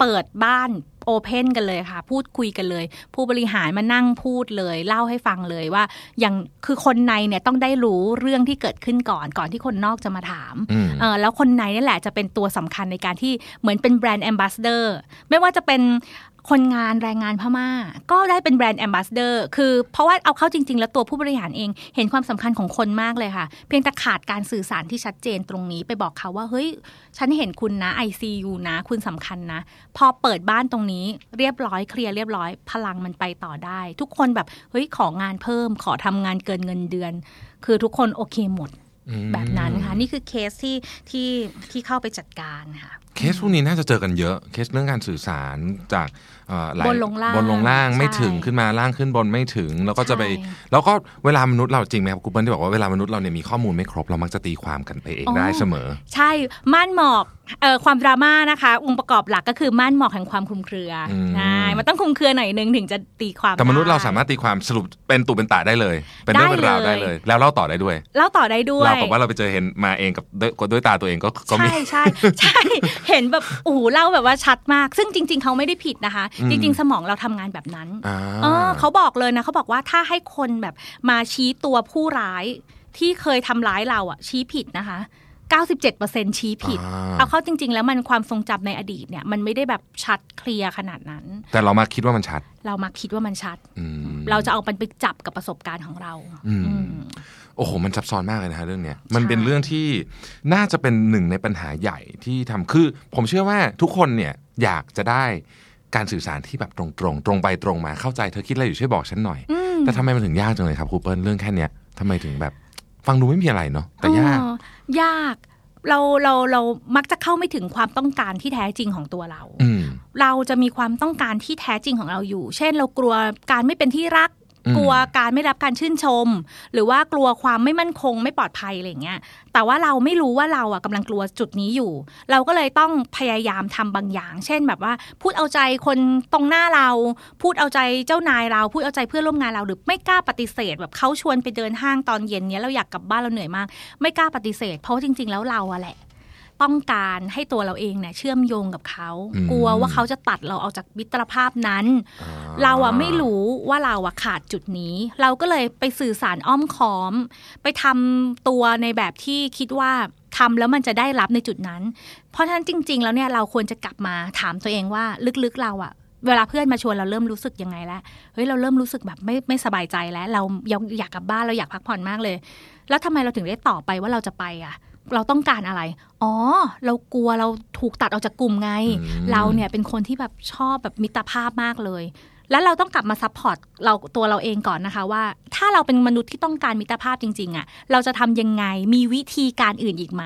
เปิดบ้านโอเพนกันเลยค่ะ พูดคุยกันเลย ผู้บริหารมานั่งพูดเลย เล่าให้ฟังเลยว่า อย่างคือคนในเนี่ยต้องได้รู้เรื่องที่เกิดขึ้นก่อนก่อนที่คนนอกจะมาถามอืมเออแล้วคนในนี่แหละจะเป็นตัวสำคัญในการที่เหมือนเป็นแบรนด์แอมบาสเดอร์ไม่ว่าจะเป็น คนงานแรงงานพม่า ก็ได้เป็นแบรนด์แอมบาสเดอร์คือเพราะว่าเอาเข้าจริง ๆ แล้วตัวผู้บริหารเองเห็นความสำคัญของคนมากเลยค่ะ เพียงแต่ขาดการสื่อสารที่ชัดเจนตรงนี้ไปบอกเขาว่า เฮ้ย ฉันเห็นคุณนะ ICU นะ คุณสำคัญนะ พอเปิดบ้านตรงนี้เรียบร้อยเคลียร์เรียบร้อยพลังมันไปต่อได้ ทุกคนแบบเฮ้ยของานเพิ่มขอทำงานเกินเงินเดือน คือทุกคนโอเคหมดอืมแบบนั้นค่ะ นี่คือเคสที่ที่ที่เข้าไปจัดการค่ะ เคสพวกนี้น่าจะเจอกันเยอะ เคสเรื่องการสื่อสารจากเอ่อหาย บนลงล่างบนลงล่างไม่ใช่ถึงขึ้นมาล่างขึ้นบนไม่ถึง แล้วก็จะไปใช่แล้วก็เวลามนุษย์เราจริงไหมครับคุณเปิ้ลที่บอกว่าเวลามนุษย์เราเนี่ยมีข้อมูลไม่ครบเรามักจะตีความกันไปเองได้เสมอ ใช่ม่านหมอกเอ่อความดราม่านะคะ องค์ประกอบหลักก็คือม่านหมอกแห่งความคลุมเครืออมใช่มันต้องคลุมเครือหน่อยนึงถึงจะตีความแต่มนุษย์ได้เราสามารถตีความสรุปเป็นตุเป็นตะได้เลย เป็นเรื่องได้เป็นราวเลยได้เลย แล้วเล่าต่อได้ด้วยเล่าต่อได้ด้วยเราบอกว่าเราไปเจอเห็นมาเองกับด้วยด้วยตาตัวเองก็ก็มีใช่ใช่ใช่เห็นแบบโอ้โหเล่าแบบว่าชัดมาก ซึ่งจริง ๆเขาไม่ได้ผิดนะคะอืมจริง ๆ สมองเราทำงานแบบนั้นอ่าเออเขาบอกเลยนะเขาบอกว่าถ้าให้คนแบบมาชี้ตัวผู้ร้ายที่เคยทำร้ายเราอะชี้ผิดนะคะ97%ชี้ผิดอ่าเอาเข้าจริง ๆ แล้วมันความทรงจำในอดีตเนี่ยมันไม่ได้แบบชัดเคลียร์ขนาดนั้น แต่เรามาคิดว่ามันชัด เรามาคิดว่ามันชัดอืมเราจะเอามันไปจับกับประสบการณ์ของเราอืมอืมโอ้โห มันซับซ้อนมากเลยนะฮะเรื่องเนี้ย มันใช่เป็นเรื่องที่น่าจะเป็นหนึ่งในปัญหาใหญ่ที่ทำคือ ผมเชื่อว่าทุกคนเนี่ยอยากจะได้ การสื่อสารที่แบบตรงๆ ตรงไปตรงมาเข้าใจเธอคิดอะไรอยู่ช่วยบอกฉันหน่อย อืม แต่ทำไมมันถึงยากจังเลยครับครูเปิ้ลเรื่องแค่เนี้ยทำไมถึงแบบ ฟังดูไม่มีอะไรเนาะแต่ยาก เออยาก เราเราเรามักจะเข้าไม่ถึงความต้องการที่แท้จริงของตัวเรา อืม เราจะมีความต้องการที่แท้จริงของเราอยู่ เช่น เรากลัวการไม่เป็นที่รักอืม กลัวการไม่รับการชื่นชม หรือว่ากลัวความไม่มั่นคงไม่ปลอดภัยอะไรเงี้ย แต่ว่าเราไม่รู้ว่าเราอะกำลังกลัวจุดนี้อยู่ เราก็เลยต้องพยายามทำบางอย่าง เช่นแบบว่า พูดเอาใจคนตรงหน้าเรา พูดเอาใจเจ้านายเรา พูดเอาใจเพื่อนร่วมงานเราหรือไม่กล้าปฏิเสธ แบบเขาชวนไปเดินห้างตอนเย็นเนี้ยเราอยากกลับบ้านเราเหนื่อยมาก ไม่กล้าปฏิเสธ เพราะจริง ๆ แล้วเราอะแหละ ต้องการให้ตัวเราเองเนี่ยเชื่อมโยงกับเขาอืมกลัวว่าเขาจะตัดเราออกจากมิตรภาพนั้น เราอะไม่รู้ว่าเราอะขาดจุดนี้ เราก็เลยไปสื่อสารอ้อมค้อม ไปทำตัวในแบบที่คิดว่าทำแล้วมันจะได้รับในจุดนั้น เพราะฉะนั้นจริง ๆ แล้วเนี่ยเราควรจะกลับมาถามตัวเองว่าลึกๆเราอะเวลาเพื่อนมาชวนเราเริ่มรู้สึกยังไงแล้ว เฮ้ยเราเริ่มรู้สึกแบบไม่ไม่สบายใจแล้ว เราอยากอยากกลับบ้านเราอยากพักผ่อนมากเลย แล้วทำไมเราถึงได้ตอบไปว่าเราจะไปอะ เราต้องการอะไร อ๋อ เรากลัวเราถูกตัดออกจากกลุ่มไงอืมเราเนี่ยเป็นคนที่แบบชอบแบบมิตรภาพมากเลย แล้วเราต้องกลับมา support เราตัวเราเองก่อนนะคะว่า ถ้าเราเป็นมนุษย์ที่ต้องการมิตรภาพจริงๆอะ่ะ เราจะทำยังไง มีวิธีการอื่นอีกไหม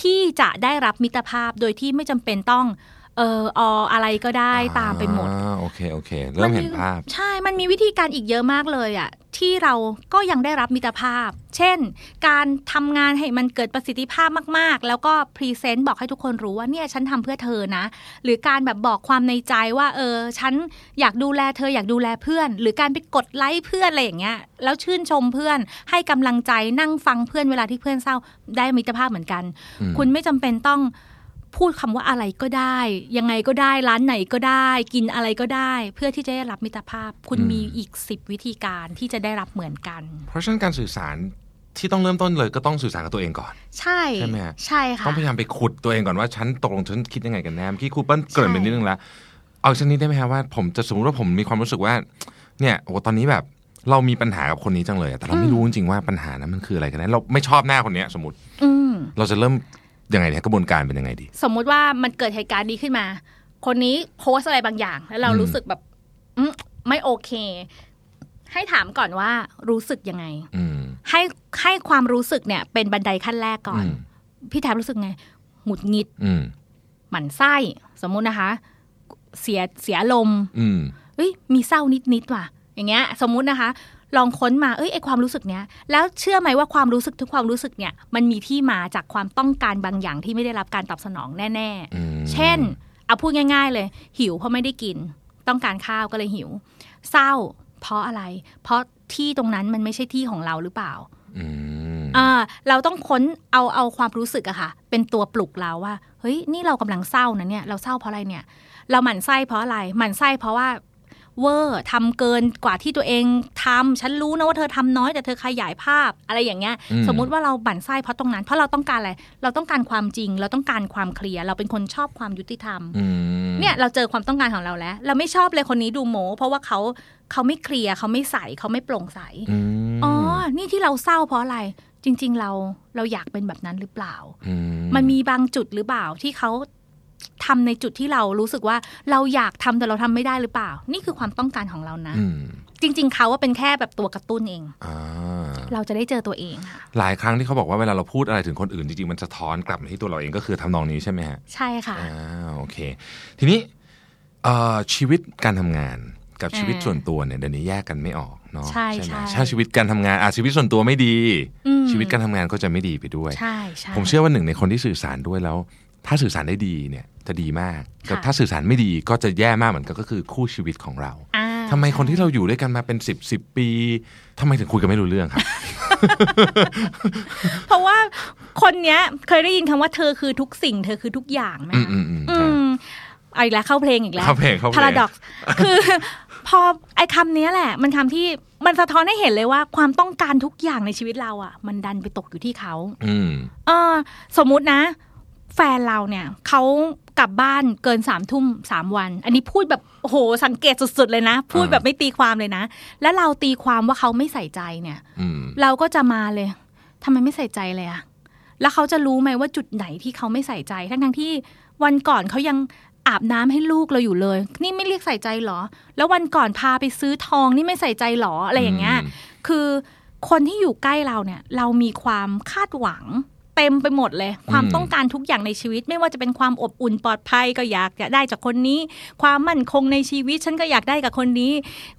ที่จะได้รับมิตรภาพโดยที่ไม่จำเป็นต้อง เออออะไรก็ได้ตามไปหมดอ่าโอเคโอเคเริ่มเห็นภาพ ใช่มันมีวิธีการอีกเยอะมากเลยอะที่เราก็ยังได้รับมิตรภาพ เช่น การทำงานให้มันเกิดประสิทธิภาพมาก ๆ แล้วก็พรีเซนต์บอกให้ทุกคนรู้ว่าเนี่ยฉันทำเพื่อเธอนะ หรือการแบบบอกความในใจว่า เออ ฉันอยากดูแลเธออยากดูแลเพื่อน หรือการไปกดไลค์เพื่อนอะไรอย่างเงี้ย แล้วชื่นชมเพื่อน ให้กำลังใจนั่งฟังเพื่อนเวลาที่เพื่อนเศร้าได้มิตรภาพเหมือนกันอืมคุณไม่จำเป็นต้อง พูดคำว่าอะไรก็ได้ ยังไงก็ได้ร้านไหนก็ได้ กินอะไรก็ได้ เพื่อที่จะได้รับมิตรภาพ คุณมีอีกสิบวิธีการที่จะได้รับเหมือนกัน เพราะฉะนั้นการสื่อสารที่ต้องเริ่มต้นเลยก็ต้องสื่อสารกับตัวเองก่อน ใช่ใช่ไหมฮะใช่ค่ะต้องพยายามไปขุดตัวเองก่อนว่าฉันตกลงฉันคิดยังไงกันแน่เมื่อกี้ครูเปิ้ลเกริ่นไปใช่นิดนึงแล้วเอาชนิดได้ไหมฮะว่าผมจะสมมติว่าผมมีความรู้สึกว่า เนี่ยโอ้ตอนนี้แบบเรามีปัญหากับคนนี้จังเลยอะแต่เราไม่รู้จริงๆว่าปัญหานั้นมันคืออะไรกันแน่เราไม่ชอบหน้าคนเนี้ยสมมติอืมเราจะเริ่ม ยังไงเนี่ยกระบวนการเป็นยังไงดี สมมุติว่ามันเกิดเหตุการณ์นี้ขึ้นมา คนนี้โพสต์อะไรบางอย่าง แล้วเราอืมรู้สึกแบบอืมไม่โอเค ให้ถามก่อนว่ารู้สึกยังไงอืมให้ให้ความรู้สึกเนี่ย เป็นบันไดขั้นแรกก่อนอืมพี่แทบรู้สึกไงหงุดหงิดอืมหมั่นไส้ สมมุตินะคะ เสียเสียลมณ์อืมเอ้ยมีเศร้านิดนิดๆว่ะ อย่างเงี้ย สมมุตินะคะ ลองค้นมาเอ้ยไอความรู้สึกเนี้ยแล้วเชื่อไหมว่าความรู้สึกทุกความรู้สึกเนี่ยมันมีที่มาจากความต้องการบางอย่างที่ไม่ได้รับการตอบสนองแน่อืมๆเช่นเอาพูดง่าย ๆ เลย หิวเพราะไม่ได้กิน ต้องการข้าวก็เลยหิว เศร้า เพราะอะไร เพราะที่ตรงนั้นมันไม่ใช่ที่ของเราหรือเปล่าอืมอ่าเราต้องค้นเอาเอาความรู้สึกอะค่ะ เป็นตัวปลุกเราว่า เฮ้ยนี่เรากำลังเศร้านะเนี่ยเราเศร้าเพราะอะไรเนี่ย เราหมั่นไส้เพราะอะไรหมั่นไส้เพราะว่า เวอร์ทำเกินกว่าที่ตัวเองทำฉันรู้นะว่าเธอทำน้อยแต่เธอขยายภาพอะไรอย่างเงี้ยอืมสมมุติว่าเราบั่นไส้เพราะตรงนั้น เพราะเราต้องการอะไร เราต้องการความจริง เราต้องการความเคลียร์เราเป็นคนชอบความยุติธรรมอืมเนี่ยเราเจอความต้องการของเราแล้ว เราไม่ชอบเลยคนนี้ดูโมเพราะว่าเขาเขาไม่เคลียร์เขาไม่ใสเขาไม่โปร่งใสอืมอ๋อนี่ที่เราเศร้าเพราะอะไรจริง ๆ เราเราอยากเป็นแบบนั้นหรือเปล่าอืมันมีบางจุดหรือเปล่าที่เขา ทำในจุดที่เรารู้สึกว่าเราอยากทำแต่เราทำไม่ได้หรือเปล่า นี่คือความต้องการของเรานะอืมจริง ๆ เขาว่าเป็นแค่แบบตัวกระตุ้นเองอ่าเราจะได้เจอตัวเองค่ะหลายครั้งที่เขาบอกว่าเวลาเราพูดอะไรถึงคนอื่นจริงๆมันจะท้อนกลับมาที่ตัวเราเองก็คือทำนองนี้ใช่ไหมฮะใช่ค่ะอ่าโอเค ทีนี้เอ่อชีวิตการทำงานกับชีวิตอ่าส่วนตัวเนี่ยเดี๋ยวนี้แยกกันไม่ออกเนาะใช่ไหมใช่ถ้าชีวิตการทำงานอาชีวิตส่วนตัวไม่ดีอืมชีวิตการทำงานก็จะไม่ดีไปด้วย ใช่ใช่ผมเชื่อว่าหนึ่งในคนที่สื่อสารด้วยแล้ว ถ้าสื่อสารได้ดีเนี่ยจะดีมากแต่ค่ะถ้าสื่อสารไม่ดีก็จะแย่มากเหมือนกันก็คือคู่ชีวิตของเราอ่าทำไมคนที่เราอยู่ด้วยกันมาเป็นสิบสิบปีทำไมถึงคุยกันไม่รู้เรื่องครับ เพราะว่าคนเนี้ยเคยได้ยินคำว่าเธอคือทุกสิ่ง เธอคือทุกอย่างไหมอืมคะอืมอืมอืใช่มเอาอีกแล้วเข้าเพลงอีกแล้วเข้าเพลงเข้าเพลงพาราดอกคือพอไอ้คำนี้แหละ มันคำที่มันสะท้อนให้เห็นเลยว่า ความต้องการทุกอย่างในชีวิตเราอะ มันดันไปตกอยู่ที่เขา อืมเออสมมุตินะ แฟนเราเนี่ยเขากลับบ้านเกินสามทุ่มสามวัน อันนี้พูดแบบโอ้โหสังเกตสุดๆเลยนะ พูดแบบไม่ตีความเลยนะ แล้วเราตีความว่าเขาไม่ใส่ใจเนี่ยอืมเราก็จะมาเลยทำไมไม่ใส่ใจเลยอะแล้วเขาจะรู้ไหมว่าจุดไหนที่เขาไม่ใส่ใจ ทั้งทั้งๆที่วันก่อนเขายังอาบน้ำให้ลูกเราอยู่เลย นี่ไม่เรียกใส่ใจเหรอ แล้ววันก่อนพาไปซื้อทองนี่ไม่ใส่ใจเหรออะไรอย่างเงี้ยอืมคือคนที่อยู่ใกล้เราเนี่ย เรามีความคาดหวัง เต็มไปหมดเลย ความต้องการทุกอย่างในชีวิต ไม่ว่าจะเป็นความอบอุ่นปลอดภัยก็อยากจะได้จากคนนี้ ความมั่นคงในชีวิต ฉันก็อยากได้กับคนนี้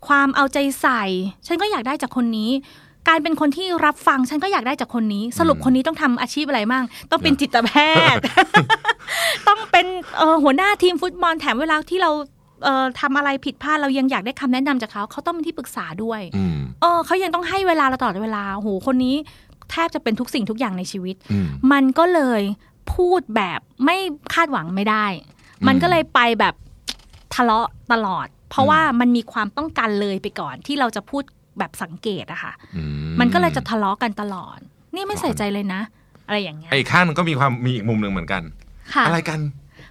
ความเอาใจใส่ ฉันก็อยากได้จากคนนี้การเป็นคนที่รับฟังฉันก็อยากได้จากคนนี้ สรุปคนนี้ต้องทำอาชีพอะไรมั่งต้องเป็นจิตแพทย์ ต้องเป็นเอ่อหัวหน้าทีมฟุตบอลแถมเวลาที่เราเอ่อทำอะไรผิดพลาดเรายังอยากได้คำแนะนำจากเขา เขาต้องเป็นที่ปรึกษาด้วยอืมเออเขายังต้องให้เวลาเราตลอดเวลาโหคนนี้ แทบจะเป็นทุกสิ่งทุกอย่างในชีวิตอืมมันก็เลยพูดแบบไม่คาดหวังไม่ได้ มันก็เลยไปแบบทะเลาะตลอด เพราะว่ามันมีความต้องการเลยไปก่อนที่เราจะพูดแบบสังเกตอะค่ะอืมันก็เลยจะทะเลาะกันตลอด นี่ไม่ใส่ใจเลยนะ อะไรอย่างเงี้ยไอ้ข้างหนึงก็มีความมีอีกมุมหนึ่งเหมือนกันค่ะอะไรกัน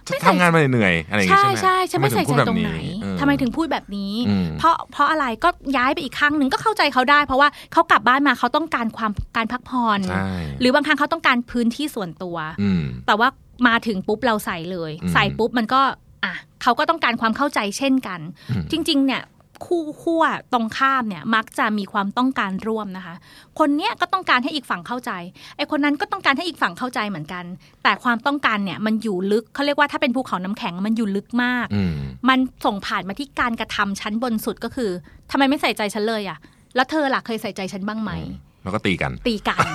ไม่ใส่ทำงานมาเหนื่อยๆอะไรอย่างงี้ใช่ใช่ไหมใช่ฉันไม่ใส่ทำใจถึพูดตรงไหนเออ ทำไมถึงพูดแบบนี้อืมเพราะเพราะอะไรก็ย้ายไปอีกครั้งหนึ่งก็เข้าใจเขาได้ เพราะว่าเขากลับบ้านมาเขาต้องการความการพักผ่อนใช่หรือบางครั้งเขาต้องการพื้นที่ส่วนตัวอืมแต่ว่ามาถึงปุ๊บเราใส่เลยอืมใส่ปุ๊บมันก็อะเขาก็ต้องการความเข้าใจเช่นกันอืมจริง ๆ เนี่ย คู่ขั้วตรงข้ามเนี่ยมักจะมีความต้องการร่วมนะคะ คนเนี้ยก็ต้องการให้อีกฝั่งเข้าใจไอ้คนนั้นก็ต้องการให้อีกฝั่งเข้าใจเหมือนกัน แต่ความต้องการเนี่ยมันอยู่ลึกเขาเรียกว่าถ้าเป็นภูเขาน้ำแข็งมันอยู่ลึกมากอืมมันส่งผ่านมาที่การกระทำชั้นบนสุดก็คือทำไมไม่ใส่ใจฉันเลยอะแล้วเธอล่ะเคยใส่ใจฉันบ้างไหมแล้วก็ตีกัน ตีกัน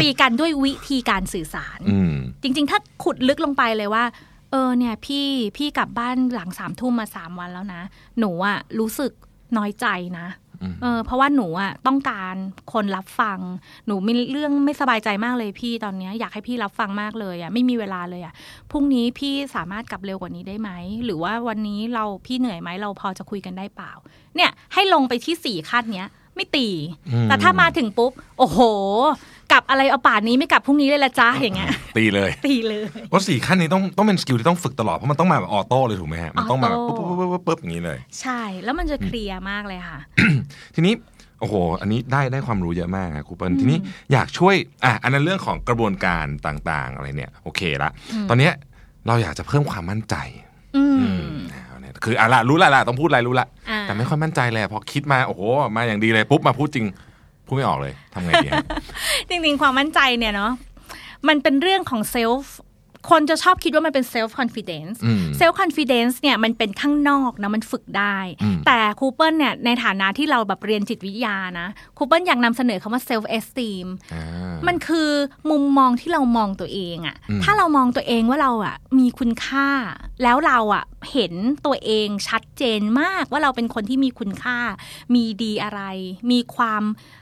ตีกันด้วยวิธีการสื่อสารอืมจริง ๆ ถ้าขุดลึกลงไปเลยว่า เออเนี่ยพี่พี่กลับบ้านหลังสามทุ่มมาสามวันแล้วนะ หนูอะรู้สึก น้อยใจนะอืมเออเพราะว่าหนูอะต้องการคนรับฟัง หนูมีเรื่องไม่สบายใจมากเลยพี่ตอนเนี้ยอยากให้พี่รับฟังมากเลยอะไม่มีเวลาเลยอะพรุ่งนี้พี่สามารถกลับเร็วกว่านี้ได้ไหม หรือว่าวันนี้เราพี่เหนื่อยไหมเราพอจะคุยกันได้เปล่า เนี่ยให้ลงไปที่สี่ขั้นเนี้ย ไม่ตีอืมแต่ถ้ามาถึงปุ๊บ โอ้โห กลับอะไรเอาป่านนี้ไม่กลับพรุ่งนี้เลยละจ้าอย่างเงี้ยตีเลย ตีเลยเพราะสี่ขั้นนี้ต้องต้องเป็น skill ที่ต้องฝึกตลอดเพราะมันต้องมาแบบ auto เลยถูกไหมฮะมันต้องมาแบบออปุ๊บโต้ปุ๊บปุ๊บปุ๊บปุ๊บอย่างนี้เลย ใช่แล้วมันจะเคลียร์มากเลยค่ะ ทีนี้โอ้โห อันนี้ได้ได้ความรู้เยอะมากครับครูเปิ้ลทีนี้อยากช่วยอะอันนั้นเรื่องของกระบวนการต่างๆ อะไรเนี่ย โอเคละตอนเนี้ยเราอยากจะเพิ่มความมั่นใจ อืมอืมเอาเนี่ยคืออะละรู้ละละต้องพูดอะไรรู้ละอ่าแต่ไม่ค่อยมั่นใจเลยพอคิดมาโอ้โหมาอย่างดีเลยปุ๊บมาพูดจริง พูดไม่ออกเลยทำไงดีฮะจริงๆ ความมั่นใจเนี่ยเนาะมันเป็นเรื่องของ self คนจะชอบคิดว่ามันเป็นเซลฟ์คอนฟ idence อืมเซลฟ์คอนฟ idence เนี่ยมันเป็นข้างนอกนะมันฝึกได้อืมแต่ครูเปิ้ลเนี่ยในฐานะที่เราแบบเรียนจิตวิทยานะครูเปิ้ลอยากนำเสนอคำว่า self esteemอ่ามันคือมุมมองที่เรามองตัวเองอะอืมถ้าเรามองตัวเองว่าเราอะมีคุณค่า แล้วเราอะเห็นตัวเองชัดเจนมากว่าเราเป็นคนที่มีคุณค่า มีดีอะไร มีความเอ่อ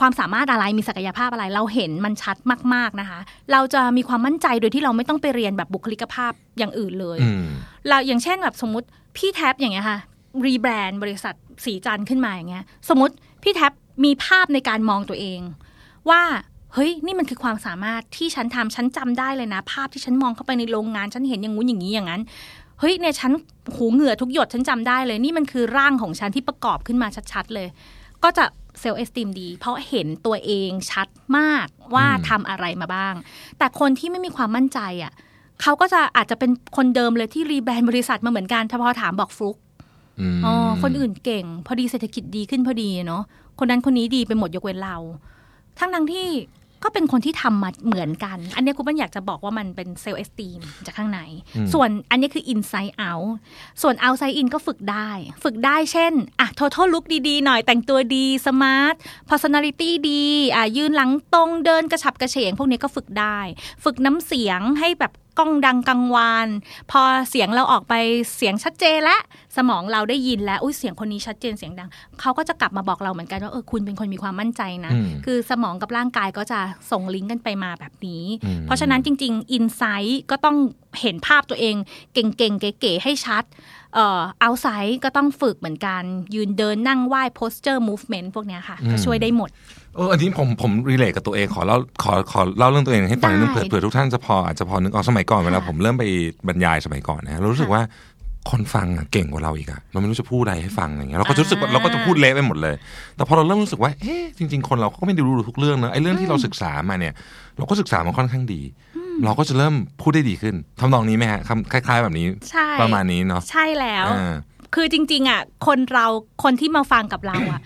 ความสามารถอะไรมีศักยภาพอะไร เราเห็นมันชัดมาก ๆนะคะ เราจะมีความมั่นใจโดยที่เราไม่ต้องไปเรียนแบบบุคลิกภาพอย่างอื่นเลยอืมเราอย่างเช่นแบบสมมติพี่แท็บอย่างเงี้ยค่ะรีแบรนด์บริษัทสีจันทร์ขึ้นมาอย่างเงี้ย สมมติพี่แท็บมีภาพในการมองตัวเอง ว่าเฮ้ยนี่มันคือความสามารถที่ฉันทำฉันจำได้เลยนะ ภาพที่ฉันมองเข้าไปในโรงงานฉันเห็นอย่างงู้นอย่างนี้อย่างนั้นเฮ้ยเนี่ยฉันโหเหงื่อทุกหยดฉันจำได้เลย นี่มันคือร่างของฉันที่ประกอบขึ้นมาชัดๆเลย ก็จะ self esteem ดี เพราะเห็นตัวเองชัดมากว่าอืมทำอะไรมาบ้าง แต่คนที่ไม่มีความมั่นใจอะเขาก็จะอาจจะเป็นคนเดิมเลยที่ rebrand บริษัทมาเหมือนกันถ้าพอถามบอกฟลุกอืมอ๋อคนอื่นเก่ง พอดีเศรษฐกิจดีขึ้นพอดีเนาะคนนั้นคนนี้ดีไปหมดยกเว้นเรา ทั้งทั้งๆที่ ก็เป็นคนที่ทำมาเหมือนกัน อันเนี้ยครูเปิ้ลอยากจะบอกว่ามันเป็น self esteemจากข้างใน ส่วนอันนี้คือ inside out ส่วน outside in ก็ฝึกได้ ฝึกได้เช่นอะ total look ดีๆ หน่อยแต่งตัวดี smart personality ดีอะยืนหลังตรงเดินกระฉับกระเฉง พวกนี้ก็ฝึกได้ ฝึกน้ำเสียงให้แบบ กล้องดังกังวาน พอเสียงเราออกไปเสียงชัดเจนและ สมองเราได้ยินแล้วอุ้ยเสียงคนนี้ชัดเจนเสียงดัง เขาก็จะกลับมาบอกเราเหมือนกันว่าเออคุณเป็นคนมีความมั่นใจนะอืมคือสมองกับร่างกายก็จะส่งลิงก์กันไปมาแบบนี้อืมเพราะฉะนั้นจริงๆอินไซต์ก็ต้องเห็นภาพตัวเองเก่งๆ เก๋ๆให้ชัดเอ่อเอาไซต์ก็ต้องฝึกเหมือนกัน ยืนเดินนั่งไหว้ posture movement พวกเนี้ยค่ะก็ช่วยได้หมด เอออันนี้ผมผมรีเลทกับตัวเองขอเล่าขอขอเล่าเรื่องตัวเองให้ฟังนิดนึงได้เผื่อเผื่อทุกท่านจะพออาจจะพอนึกออกสมัยก่อนเวลาผมเริ่มไปบรรยายสมัยก่อนนะเรารู้สึกว่าคนฟังอะเก่งกว่าเราอีกอะเราไม่รู้จะพูดอะไรให้ฟังอะไรเงี้ยเราก็จะรู้สึกว่าเราก็จะพูดเละไปหมดเลย แต่พอเราเริ่มรู้สึกว่าเอ๊ะจริง ๆ คนเราก็ไม่ได้รู้ทุกเรื่องนะไอ้เรื่องที่เราศึกษามาเนี่ย เราก็ศึกษามาค่อนข้างดี เราก็จะเริ่มพูดได้ดีขึ้นทำนองนี้ไหมฮะคำคล้าย ๆ แบบนี้ใช่ประมาณนี้เนาะใช่แล้วอ่า คือจริง ๆอะคนเราคนที่มาฟังกับเราอะ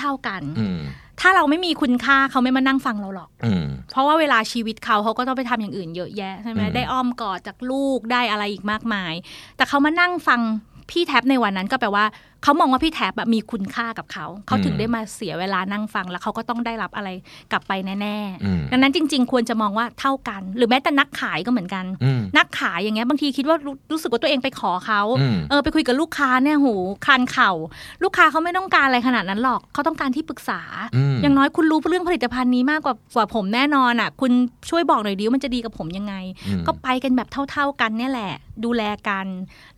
เท่า ๆกันอืมถ้าเราไม่มีคุณค่าเขาไม่มานั่งฟังเราหรอกอืมเพราะว่าเวลาชีวิตเขาเขาก็ต้องไปทำอย่างอื่นเยอะแยะใช่ไหมอืมได้อ้อมกอดจากลูกได้อะไรอีกมากมาย แต่เขามานั่งฟังพี่แท็บในวันนั้นก็แปลว่า เขามองว่าพี่แท็บแบบมีคุณค่ากับเขา เขาถึงได้มาเสียเวลานั่งฟัง แล้วเขาก็ต้องได้รับอะไรกลับไปแน่อืมๆดังนั้นจริง ๆ ควรจะมองว่าเท่ากัน หรือแม้แต่นักขายก็เหมือนกันอืมนักขายอย่างเงี้ยบางทีคิดว่ารู้รู้สึกว่าตัวเองไปขอเขาอืมเออไปคุยกับลูกค้าเนี่ยหูคลานเข่า ลูกค้าเขาไม่ต้องการอะไรขนาดนั้นหรอกเขาต้องการที่ปรึกษาอืมอย่างน้อยคุณรู้เรื่องผลิตภัณฑ์นี้มากกว่ากว่าผมแน่นอนอะ คุณช่วยบอกหน่อยดิว่ามันจะดีกับผมยังไงอืมก็ไปกันแบบเท่า ๆกันเนี่ยแหละ ดูแลกัน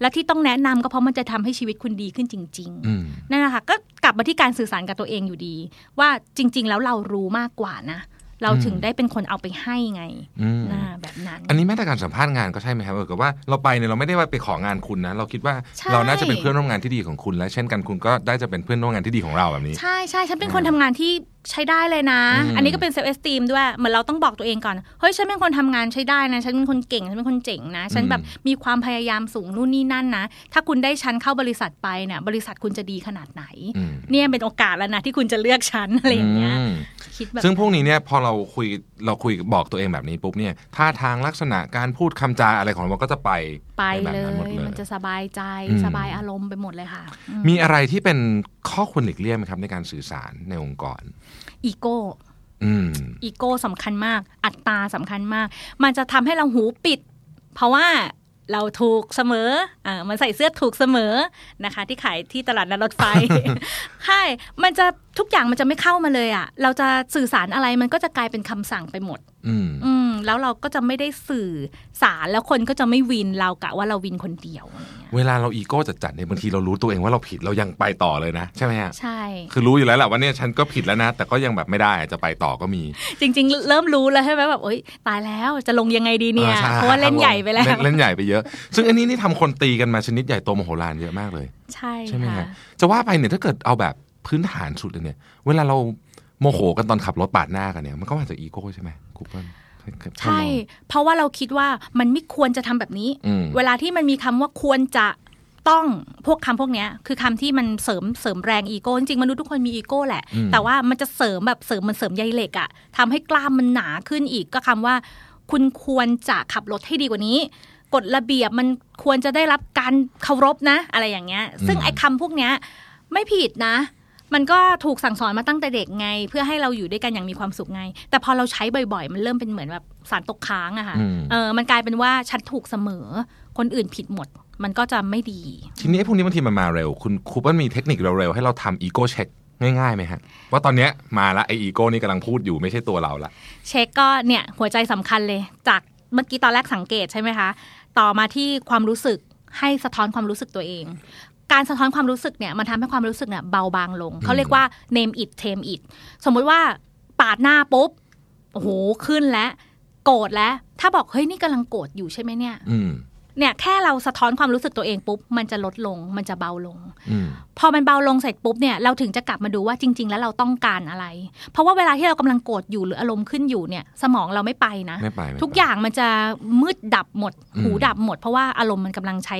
และที่ต้องแนะนำก็เพราะมันจะทำให้ชีวิตคุณดีขึ้นจริงอืมๆนั่นแหละค่ะก็กลับมาที่การสื่อสารกับตัวเองอยู่ดี ว่าจริง ๆ แล้วเรารู้มากกว่านะเราถึงได้เป็นคนเอาไปให้ไงอืมนะแบบนั้น อันนี้แม้แต่การสัมภาษณ์งานก็ใช่ไหมครับเออกับว่าเราไปเนี่ยเราไม่ได้ว่าไปของานคุณนะ เราคิดว่าใช่เราน่าจะเป็นเพื่อนร่วมงานที่ดีของคุณ และเช่นกันคุณก็ได้จะเป็นเพื่อนร่วมงานที่ดีของเราแบบนี้ ใช่ใช่ฉันเป็นคนทำงานที่ ใช้ได้เลยนะอืมอันนี้ก็เป็น self esteem ด้วย เหมือนเราต้องบอกตัวเองก่อน เฮ้ย ฉันเป็นคนทำงานใช้ได้นะ ฉันเป็นคนเก่ง ฉันเป็นคนเจ๋งนะ ฉันแบบมีความพยายามสูงนู่นนี่นั่นนะ ถ้าคุณได้ฉันเข้าบริษัทไปเนี่ย บริษัทคุณจะดีขนาดไหนอืมเนี่ยเป็นโอกาสแล้วนะที่คุณจะเลือกฉันอะไรอย่างเงี้ยอืมคิดแบบ ซึ่งพวกนี้เนี่ยพอเราคุยเราคุยบอกตัวเองแบบนี้ปุ๊บเนี่ย ท่าทางลักษณะการพูดคำจาอะไรของเราก็จะไป ไปในแบบเลนั้นหมดยเลยมันจะสบายใจอืมสบายอารมณ์ไปหมดเลยค่ะอืมมีอะไรที่เป็นข้อควรหลีกเลี่ยงไหมครับ ในการสื่อสารในองค์กร อีโก้อืมอีโก้สำคัญมาก อัตตราสำคัญมาก มันจะทำให้เราหูปิด เพราะว่าเราถูกเสมออ่ามันใส่เสื้อถูกเสมอนะคะ ที่ขายที่ตลาดนัดรถไฟใช่มันจะทุกอย่างมันจะไม่เข้ามาเลยอะ เราจะสื่อสารอะไรมันก็จะกลายเป็นคำสั่งไปหมด อืมอืม แล้วเราก็จะไม่ได้สื่อสารแล้วคนก็จะไม่วินเรากะว่าเราวินคนเดียวอะไรเงี้ยเวลาเราอีโก้จัดๆเนี่ยบางทีเรารู้ตัวเองว่าเราผิดเรายังไปต่อเลยนะ ใช่ไหมฮะใช่ คือรู้อยู่แล้วแหละว่าเนี่ยฉันก็ผิดแล้วนะ แต่ก็ยังแบบไม่ได้จะไปต่อก็มี จริง ๆ เริ่มรู้แล้วใช่ไหมแบบโอ๊ยตายแล้วจะลงยังไงดีเนี่ยอ่ใช่เพราะว่าเล่นใหญ่ไปแล้วเนเล่นใหญ่ไปเยอะ ซึ่งอันนี้นี่ทำคนตีกันมาชนิดใหญ่โตมโหฬารเยอะมากเลย ใช่ใช่ไหมค่ะฮะจะว่าไปเนี่ยถ้าเกิดเอาแบบพื้นฐานสุดเลยเนี่ย เวลาเราโมโหกันตอนขับรถปาดหน้ากันเนี่ย มันก็มาจากอีโก้ใช่ไหมครูเปิ้ล ใช่ เพราะว่าเราคิดว่ามันไม่ควรจะทำแบบนี้อืมเวลาที่มันมีคำว่าควรจะต้องพวกคำพวกเนี้ยคือคำที่มันเสริมเสริมแรงอีโก้จริงๆมนุษย์ทุกคนมีอีโก้แหละอืมแต่ว่ามันจะเสริมแบบเสริมมันเสริมใยเหล็กอะทำให้กล้ามมันหนาขึ้นอีกก็คำว่า คุณควรจะขับรถให้ดีกว่านี้กฎระเบียบมันควรจะได้รับการเคารพนะ อะไรอย่างเงี้ย ซึ่งไอ้คำพวกเนี้ยไม่ผิดนะ มันก็ถูกสั่งสอนมาตั้งแต่เด็กไง เพื่อให้เราอยู่ด้วยกันอย่างมีความสุขไง แต่พอเราใช้บ่อยๆ มันเริ่มเป็นเหมือนแบบสารตกค้างอะค่ะอืมเออมันกลายเป็นว่าฉันถูกเสมอ คนอื่นผิดหมด มันก็จะไม่ดี ทีนี้ไอ้พวกนี้บางทีมันมาเร็ว คุณครูเปิ้ลมีเทคนิคเร็วๆ ให้เราทำอีโก้เช็คง่ายๆไหมฮะว่าตอนเนี้ยมาละไออีโก้นี่กำลังพูดอยู่ไม่ใช่ตัวเราละเช็คก็เนี่ยหัวใจสำคัญเลย จากเมื่อกี้ตอนแรกสังเกตใช่ไหมคะ ต่อมาที่ความรู้สึกให้สะท้อนความรู้สึกตัวเอง การสะท้อนความรู้สึกเนี่ยมันทำให้ความรู้สึกเนี่ยเบาบางลง เขาเรียกว่า name it tame it สมมุติว่าปาดหน้าปุ๊บโอ้โหขึ้นแล้วโกรธแล้ว ถ้าบอกเฮ้ยนี่กำลังโกรธอยู่ใช่ไหมเนี่ยอืม เนี่ยแค่เราสะท้อนความรู้สึกตัวเองปุ๊บ มันจะลดลง มันจะเบาลงอืมพอมันเบาลงเสร็จปุ๊บเนี่ยเราถึงจะกลับมาดูว่าจริง ๆ แล้วเราต้องการอะไร เพราะว่าเวลาที่เรากำลังโกรธอยู่หรืออารมณ์ขึ้นอยู่เนี่ย สมองเราไม่ไปนะไม่ไปไม่ไปทุกอย่างมันจะมืดดับหมดอืมหูดับหมด เพราะว่าอารมณ์มันกำลังใช้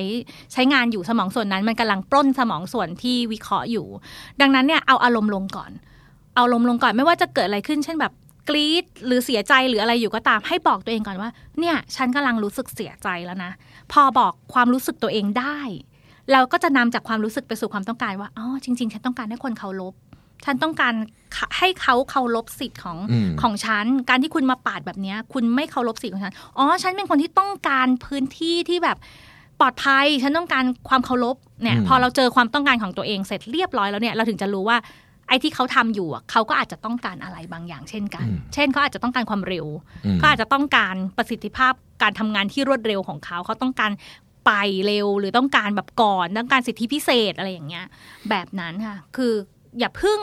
ใช้งานอยู่สมองส่วนนั้น มันกำลังปล้นสมองส่วนที่วิเคราะห์อยู่ ดังนั้นเนี่ยเอาอารมณ์ลงก่อน เอาอารมณ์ลงก่อนไม่ว่าจะเกิดอะไรขึ้นเช่นแบบกรี๊ดหรือเสียใจหรืออะไรอยู่ก็ตามให้บอกตัวเองก่อนว่า เนี่ย ฉันกำลังรู้สึกเสียใจแล้วนะ พอบอกความรู้สึกตัวเองได้ เราก็จะนำจากความรู้สึกไปสู่ความต้องการว่าอ๋อจริง ๆ ฉันต้องการให้คนเคารพฉันต้องการให้เขาเคารพสิทธิ์ของอืมของฉัน การที่คุณมาปาดแบบเนี้ยคุณไม่เคารพสิทธิ์ของฉัน อ๋อ ฉันเป็นคนที่ต้องการพื้นที่ที่แบบปลอดภัย ฉันต้องการความเคารพ เนี่ยอืมพอเราเจอความต้องการของตัวเองเสร็จเรียบร้อยแล้วเนี่ย เราถึงจะรู้ว่า ไอ้ที่เขาทำอยู่อะเขาก็อาจจะต้องการอะไรบางอย่างเช่นกัน เช่นเขาอาจจะต้องการความเร็วอืมก็อาจจะต้องการประสิทธิภาพการทำงานที่รวดเร็วของเขาเขาต้องการไปเร็วหรือต้องการแบบก่อนต้องการสิทธิพิเศษอะไรอย่างเงี้ย แบบนั้นค่ะคืออย่าพึ่ง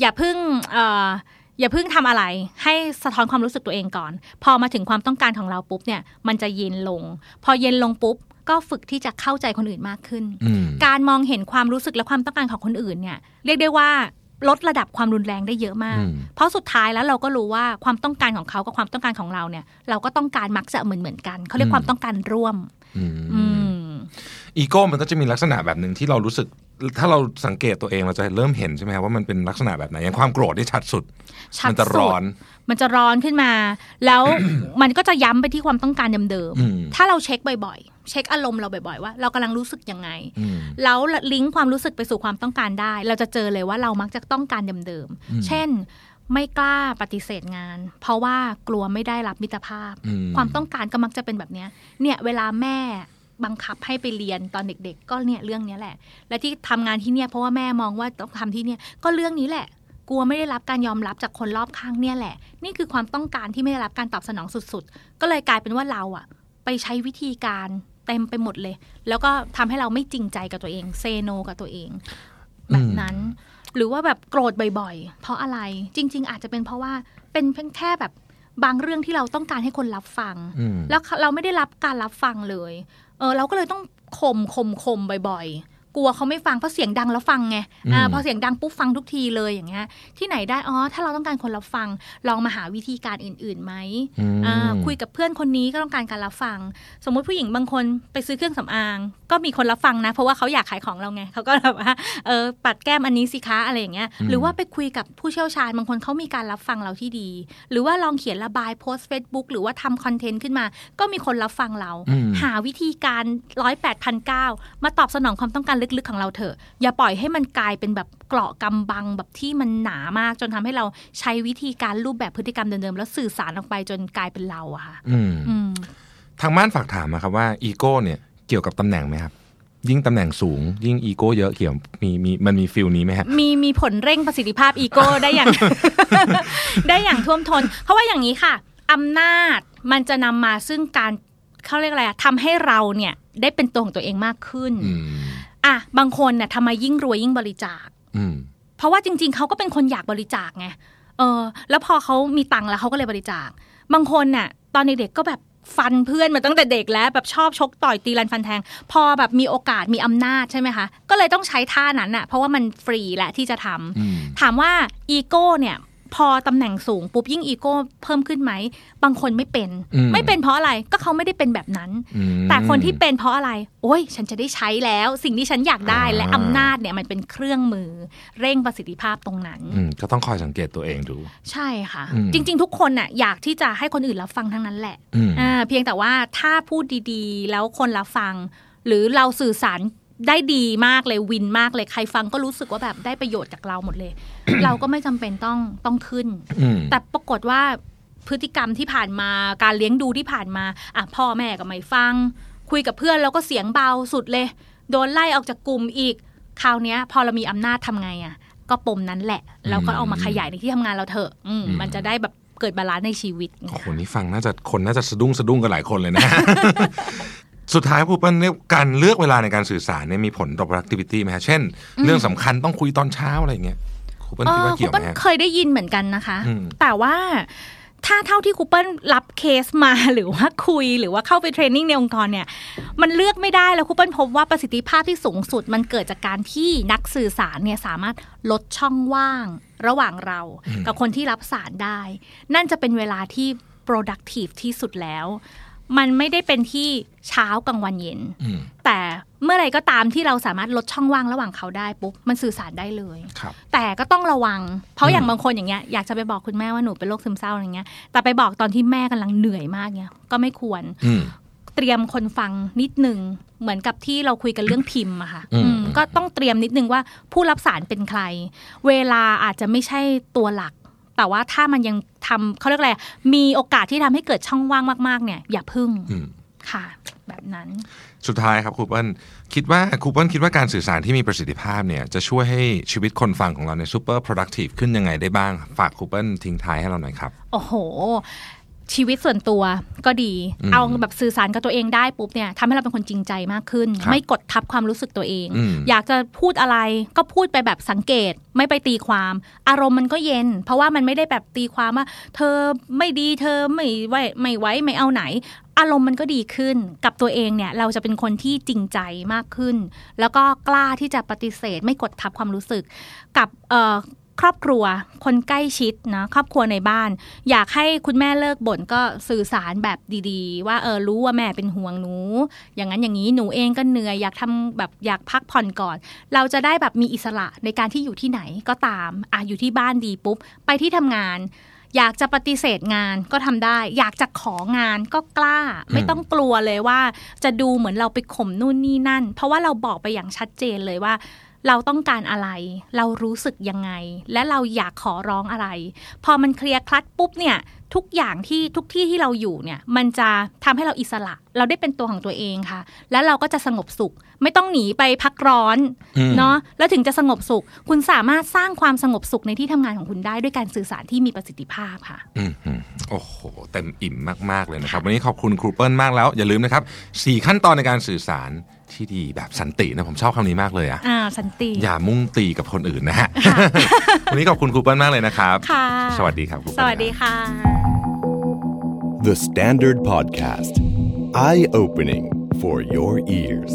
อย่าพึ่งเอ่ออย่าพึ่งทำอะไร ให้สะท้อนความรู้สึกตัวเองก่อน พอมาถึงความต้องการของเราปุ๊บเนี่ย มันจะเย็นลง พอเย็นลงปุ๊บก็ฝึกที่จะเข้าใจคนอื่นมากขึ้นอืมการมองเห็นความรู้สึกและความต้องการของคนอื่นเนี่ย เรียกได้ว่า ลดระดับความรุนแรงได้เยอะมากอืมเพราะสุดท้ายแล้วเราก็รู้ว่าความต้องการของเขากับความต้องการของเราเนี่ย เราก็ต้องการมักจะเหมือนเหมือนๆกันเขาเรียกความต้องการร่วมอืมอืมอีโก้มันก็จะมีลักษณะแบบหนึ่งที่เรารู้สึก ถ้าเราสังเกตตัวเองเราจะเริ่มเห็นใช่ไหมครับว่ามันเป็นลักษณะแบบไหนอย่างความโกรธที่ชัดสุดชัดมันจะสุดร้อน มันจะร้อนขึ้นมา แล้วมันก็จะย้ำไปที่ความต้องการเดิมอืมๆถ้าเราเช็คบ่อยๆ เช็คอารมณ์เราบ่อยๆว่า เรากำลังรู้สึกยังไงอืมแล้วลิงก์ความรู้สึกไปสู่ความต้องการได้ เราจะเจอเลยว่าเรามักจะต้องการเดิมอืมๆเช่นไม่กล้าปฏิเสธงาน เพราะว่ากลัวไม่ได้รับมิตรภาพอืมความต้องการก็มักจะเป็นแบบเนี้ยเนี่ยเวลาแม่บังคับให้ไปเรียนตอนเด็ก ๆ ก็เนี่ยเรื่องเนี้ยแหละ และที่ทำงานที่เนี่ยเพราะว่าแม่มองว่าต้องทำที่เนี่ยก็เรื่องนี้แหละ กลัวไม่ได้รับการยอมรับจากคนรอบข้างเนี่ยแหละ นี่คือความต้องการที่ไม่ได้รับการตอบสนองสุดๆ ก็เลยกลายเป็นว่าเราอะไปใช้วิธีการเต็มไปหมดเลย แล้วก็ทำให้เราไม่จริงใจกับตัวเองเซโนกับตัวเอง แบบนั้น หรือว่าแบบโกรธบ่อยๆ เพราะอะไรจริง ๆ อาจจะเป็นเพราะว่าเป็นเพียงแค่แบบบางเรื่องที่เราต้องการให้คนรับฟังอืมแล้วเราไม่ได้รับการรับฟังเลย เออเราก็เลยต้องข่มข่มข่มบ่อย กลัวเขาไม่ฟังเพราะเสียงดังแล้วฟังไงอ่าพอเสียงดังปุ๊บฟังทุกทีเลยอย่างเงี้ยที่ไหนได้อ๋อถ้าเราต้องการคนรับฟังลองมาหาวิธีการอื่นๆไหมอืมอ่าคุยกับเพื่อนคนนี้ก็ต้องการการรับฟัง สมมุติผู้หญิงบางคนไปซื้อเครื่องสำอาง ก็มีคนรับฟังนะ เพราะว่าเขาอยากขายของเราไงเขาก็แบบว่าเออปัดแก้มอันนี้สิคะอะไรอย่างเงี้ยหรือว่าไปคุยกับผู้เชี่ยวชาญบางคนเขามีการรับฟังเราที่ดี หรือว่าลองเขียนระบายโพสต์เฟซบุ๊กหรือว่าทำคอนเทนต์ขึ้นมา ก็มีคนรับฟังเราอืมหาวิธีการร้อยแปดพันเก้ามาตอบสนองความต้องการลึกๆของเราเถอะ อย่าปล่อยให้มันกลายเป็นแบบเกราะกำบังแบบที่มันหนามากจนทำให้เราใช้วิธีการรูปแบบพฤติกรรมเดิมๆแล้วสื่อสารออกไปจนกลายเป็นเราอะค่ะอืมอืมทางบ้านฝากถามมาครับว่าอีโก้เนี่ย เกี่ยวกับตำแหน่งไหมครับ ยิ่งตำแหน่งสูง ยิ่งอีโก้เยอะเกี่ยวมีมีมันมี feel นี้ไหมฮะมีมีผลเร่งประสิทธิภาพอีโก้ได้อย่าง ได้อย่างท่วมท้นเพราะว่าอย่างนี้ค่ะอำนาจมันจะนำมาซึ่งการเขาเรียกอะไรอะทำให้เราเนี่ยได้เป็นตัวของตัวเองมากขึ้นอืมอะบางคนเนี่ยทำไมยิ่งรวยยิ่งบริจาคอืมเพราะว่าจริง ๆเขาก็เป็นคนอยากบริจาคไงเออ แล้วพอเขามีตังค์แล้วเขาก็เลยบริจาค บางคนน่ะตอนเด็กๆก็แบบ ฟันเพื่อนมาตั้งแต่เด็กแล้วแบบชอบชกต่อยตีรันฟันแทง พอแบบมีโอกาสมีอำนาจใช่ไหมคะ ก็เลยต้องใช้ท่านั้นน่ะเพราะว่ามันฟรีแหละที่จะทำอืมถามว่าอีโก้เนี่ย พอตำแหน่งสูงปุ๊บยิ่งอีโก้เพิ่มขึ้นไหม บางคนไม่เป็นอืมไม่เป็นเพราะอะไรก็เขาไม่ได้เป็นแบบนั้นอืมแต่คนที่เป็นเพราะอะไร โอ้ย ฉันจะได้ใช้แล้ว สิ่งที่ฉันอยากได้อ่าและอำนาจเนี่ยมันเป็นเครื่องมือเร่งประสิทธิภาพตรงนั้นอืมก็ต้องคอยสังเกตตัวเองดู ใช่ค่ะอืมจริง ๆ ทุกคนน่ะอยากที่จะให้คนอื่นรับฟังทั้งนั้นแหละอืมอ่าเพียงแต่ว่าถ้าพูดดีๆ แล้วคนรับฟัง หรือเราสื่อสาร ได้ดีมากเลยวินมากเลยใครฟังก็รู้สึกว่าแบบได้ประโยชน์จากเราหมดเลย เราก็ไม่จำเป็นต้องต้องขึ้นอืมแต่ปรากฏว่าพฤติกรรมที่ผ่านมาการเลี้ยงดูที่ผ่านมาอะพ่อแม่ก็ไม่ฟัง คุยกับเพื่อนแล้วก็เสียงเบาสุดเลย โดนไล่ออกจากกลุ่มอีกคราวเนี้ยพอเรามีอำนาจทำไงอะ ก็ปมนั้นแหละเราก็เอามาขยายในที่ทำงานเราเถอะอืมมันจะได้แบบเกิด balance ในชีวิตโอ้โหนี่ฟังน่าจะคนน่าจะสะดุ้งสะดุ้งกันหลายคนเลยนะ สุดท้ายครูเปิ้ลเนี่ยการเลือกเวลาในการสื่อสารเนี่ยมีผลต่อ productivity ไหมฮะเช่น เรื่องสำคัญต้องคุยตอนเช้าอะไรอย่างเงี้ยครูเปิ้ลคิดว่าครูเกี่ยวไหเปิ้มลฮะเคยได้ยินเหมือนกันนะคะอืมแต่ว่าถ้าเท่าที่ครูเปิ้ลรับเคสมาหรือว่าคุยหรือว่าเข้าไปเทรนนิ่งในองค์กรเนี่ย มันเลือกไม่ได้แล้วครูเปิ้ลพบว่าประสิทธิภาพที่สูงสุด มันเกิดจากการที่นักสื่อสารเนี่ยสามารถลดช่องว่าง ระหว่างเรากับคนที่รับสารได้ นั่นจะเป็นเวลาที่ productive ที่สุดแล้ว มันไม่ได้เป็นที่เช้ากลางวันเย็นอืมแต่เมื่อไหรก็ตามที่เราสามารถลดช่องว่างระหว่างเขาได้ปุ๊บมันสื่อสารได้เลยครับแต่ก็ต้องระวัง เพราะอย่างอืมบางคนอย่างเงี้ยอยากจะไปบอกคุณแม่ว่าหนูเป็นโรคซึมเศร้าอะไรเงี้ยแต่ไปบอกตอนที่แม่กำลังเหนื่อยมากเงี้ยก็ไม่ควรอืมเตรียมคนฟังนิดนึงเหมือนกับที่เราคุยกันเรื่องพิมพ์อะค่ะอืมอืมก็ต้องเตรียมนิดนึงว่าผู้รับสารเป็นใคร เวลาอาจจะไม่ใช่ตัวหลัก แต่ว่าถ้ามันยังทำเขาเรียกอะไรมีโอกาสที่ทำให้เกิดช่องว่างมากๆ เนี่ยอย่าพึ่งอืมค่ะ แบบนั้น สุดท้ายครับครูเปิ้ลคิดว่าครูเปิ้ลคิดว่าการสื่อสารที่มีประสิทธิภาพเนี่ยจะช่วยให้ชีวิตคนฟังของเราใน super productive ขึ้นยังไงได้บ้าง ฝากครูเปิ้ลทิ้งท้ายให้เราหน่อยครับ โอ้โห ชีวิตส่วนตัวก็ดีอืมเอาแบบสื่อสารกับตัวเองได้ปุ๊บเนี่ยทำให้เราเป็นคนจริงใจมากขึ้นครับไม่กดทับความรู้สึกตัวเองอืมอยากจะพูดอะไรก็พูดไปแบบสังเกต ไม่ไปตีความ อารมณ์มันก็เย็น เพราะว่ามันไม่ได้แบบตีความว่า เธอไม่ดีเธอไม่ไว้ไม่ไว้ไม่เอาไหน อารมณ์มันก็ดีขึ้นกับตัวเองเนี่ย เราจะเป็นคนที่จริงใจมากขึ้น แล้วก็กล้าที่จะปฏิเสธ ไม่กดทับความรู้สึก กับเอ่อ ครอบครัว คนใกล้ชิดนะครอบครัวในบ้าน อยากให้คุณแม่เลิกบ่นก็สื่อสารแบบดีๆ ว่าเออรู้ว่าแม่เป็นห่วงหนู อย่างนั้นอย่างนี้หนูเองก็เหนื่อยอยากทำแบบอยากพักผ่อนก่อน เราจะได้แบบมีอิสระในการที่อยู่ที่ไหนก็ตามอะอยู่ที่บ้านดีปุ๊บ ไปที่ทำงานอยากจะปฏิเสธงานก็ทำได้ อยากจะของานก็กล้า ไม่ต้องกลัวเลยว่า จะดูเหมือนเราไปข่มนู่นนี่นั่น เพราะว่าเราบอกไปอย่างชัดเจนเลยว่า เราต้องการอะไร เรารู้สึกยังไง และเราอยากขอร้องอะไร พอมันเคลียร์คลัดปุ๊บเนี่ย ทุกอย่างที่ทุกที่ที่เราอยู่เนี่ย มันจะทำให้เราอิสระ เราได้เป็นตัวของตัวเองค่ะ แล้วเราก็จะสงบสุข ไม่ต้องหนีไปพักร้อนอืมเนาะ แล้วถึงจะสงบสุข คุณสามารถสร้างความสงบสุขในที่ทำงานของคุณได้ด้วยการสื่อสารที่มีประสิทธิภาพค่ะอืมอืมโอ้โห เต็มอิ่มมากๆเลยนะครับ วันนี้ขอบคุณครูเปิ้ลมากแล้ว อย่าลืมนะครับสี่ขั้นตอนในการสื่อสาร ที่ดีแบบสันตินะผมชอบคำนี้มากเลยอะอ่าสันติ อย่ามุ่งตีกับคนอื่นนะฮะวันนี้ขอบคุณครูเปิ้ลมากเลยนะครับค่ะสวัสดีครับครูสเปิ้ลวัสดีครับค่ะ The Standard Podcast. Eye opening for your ears.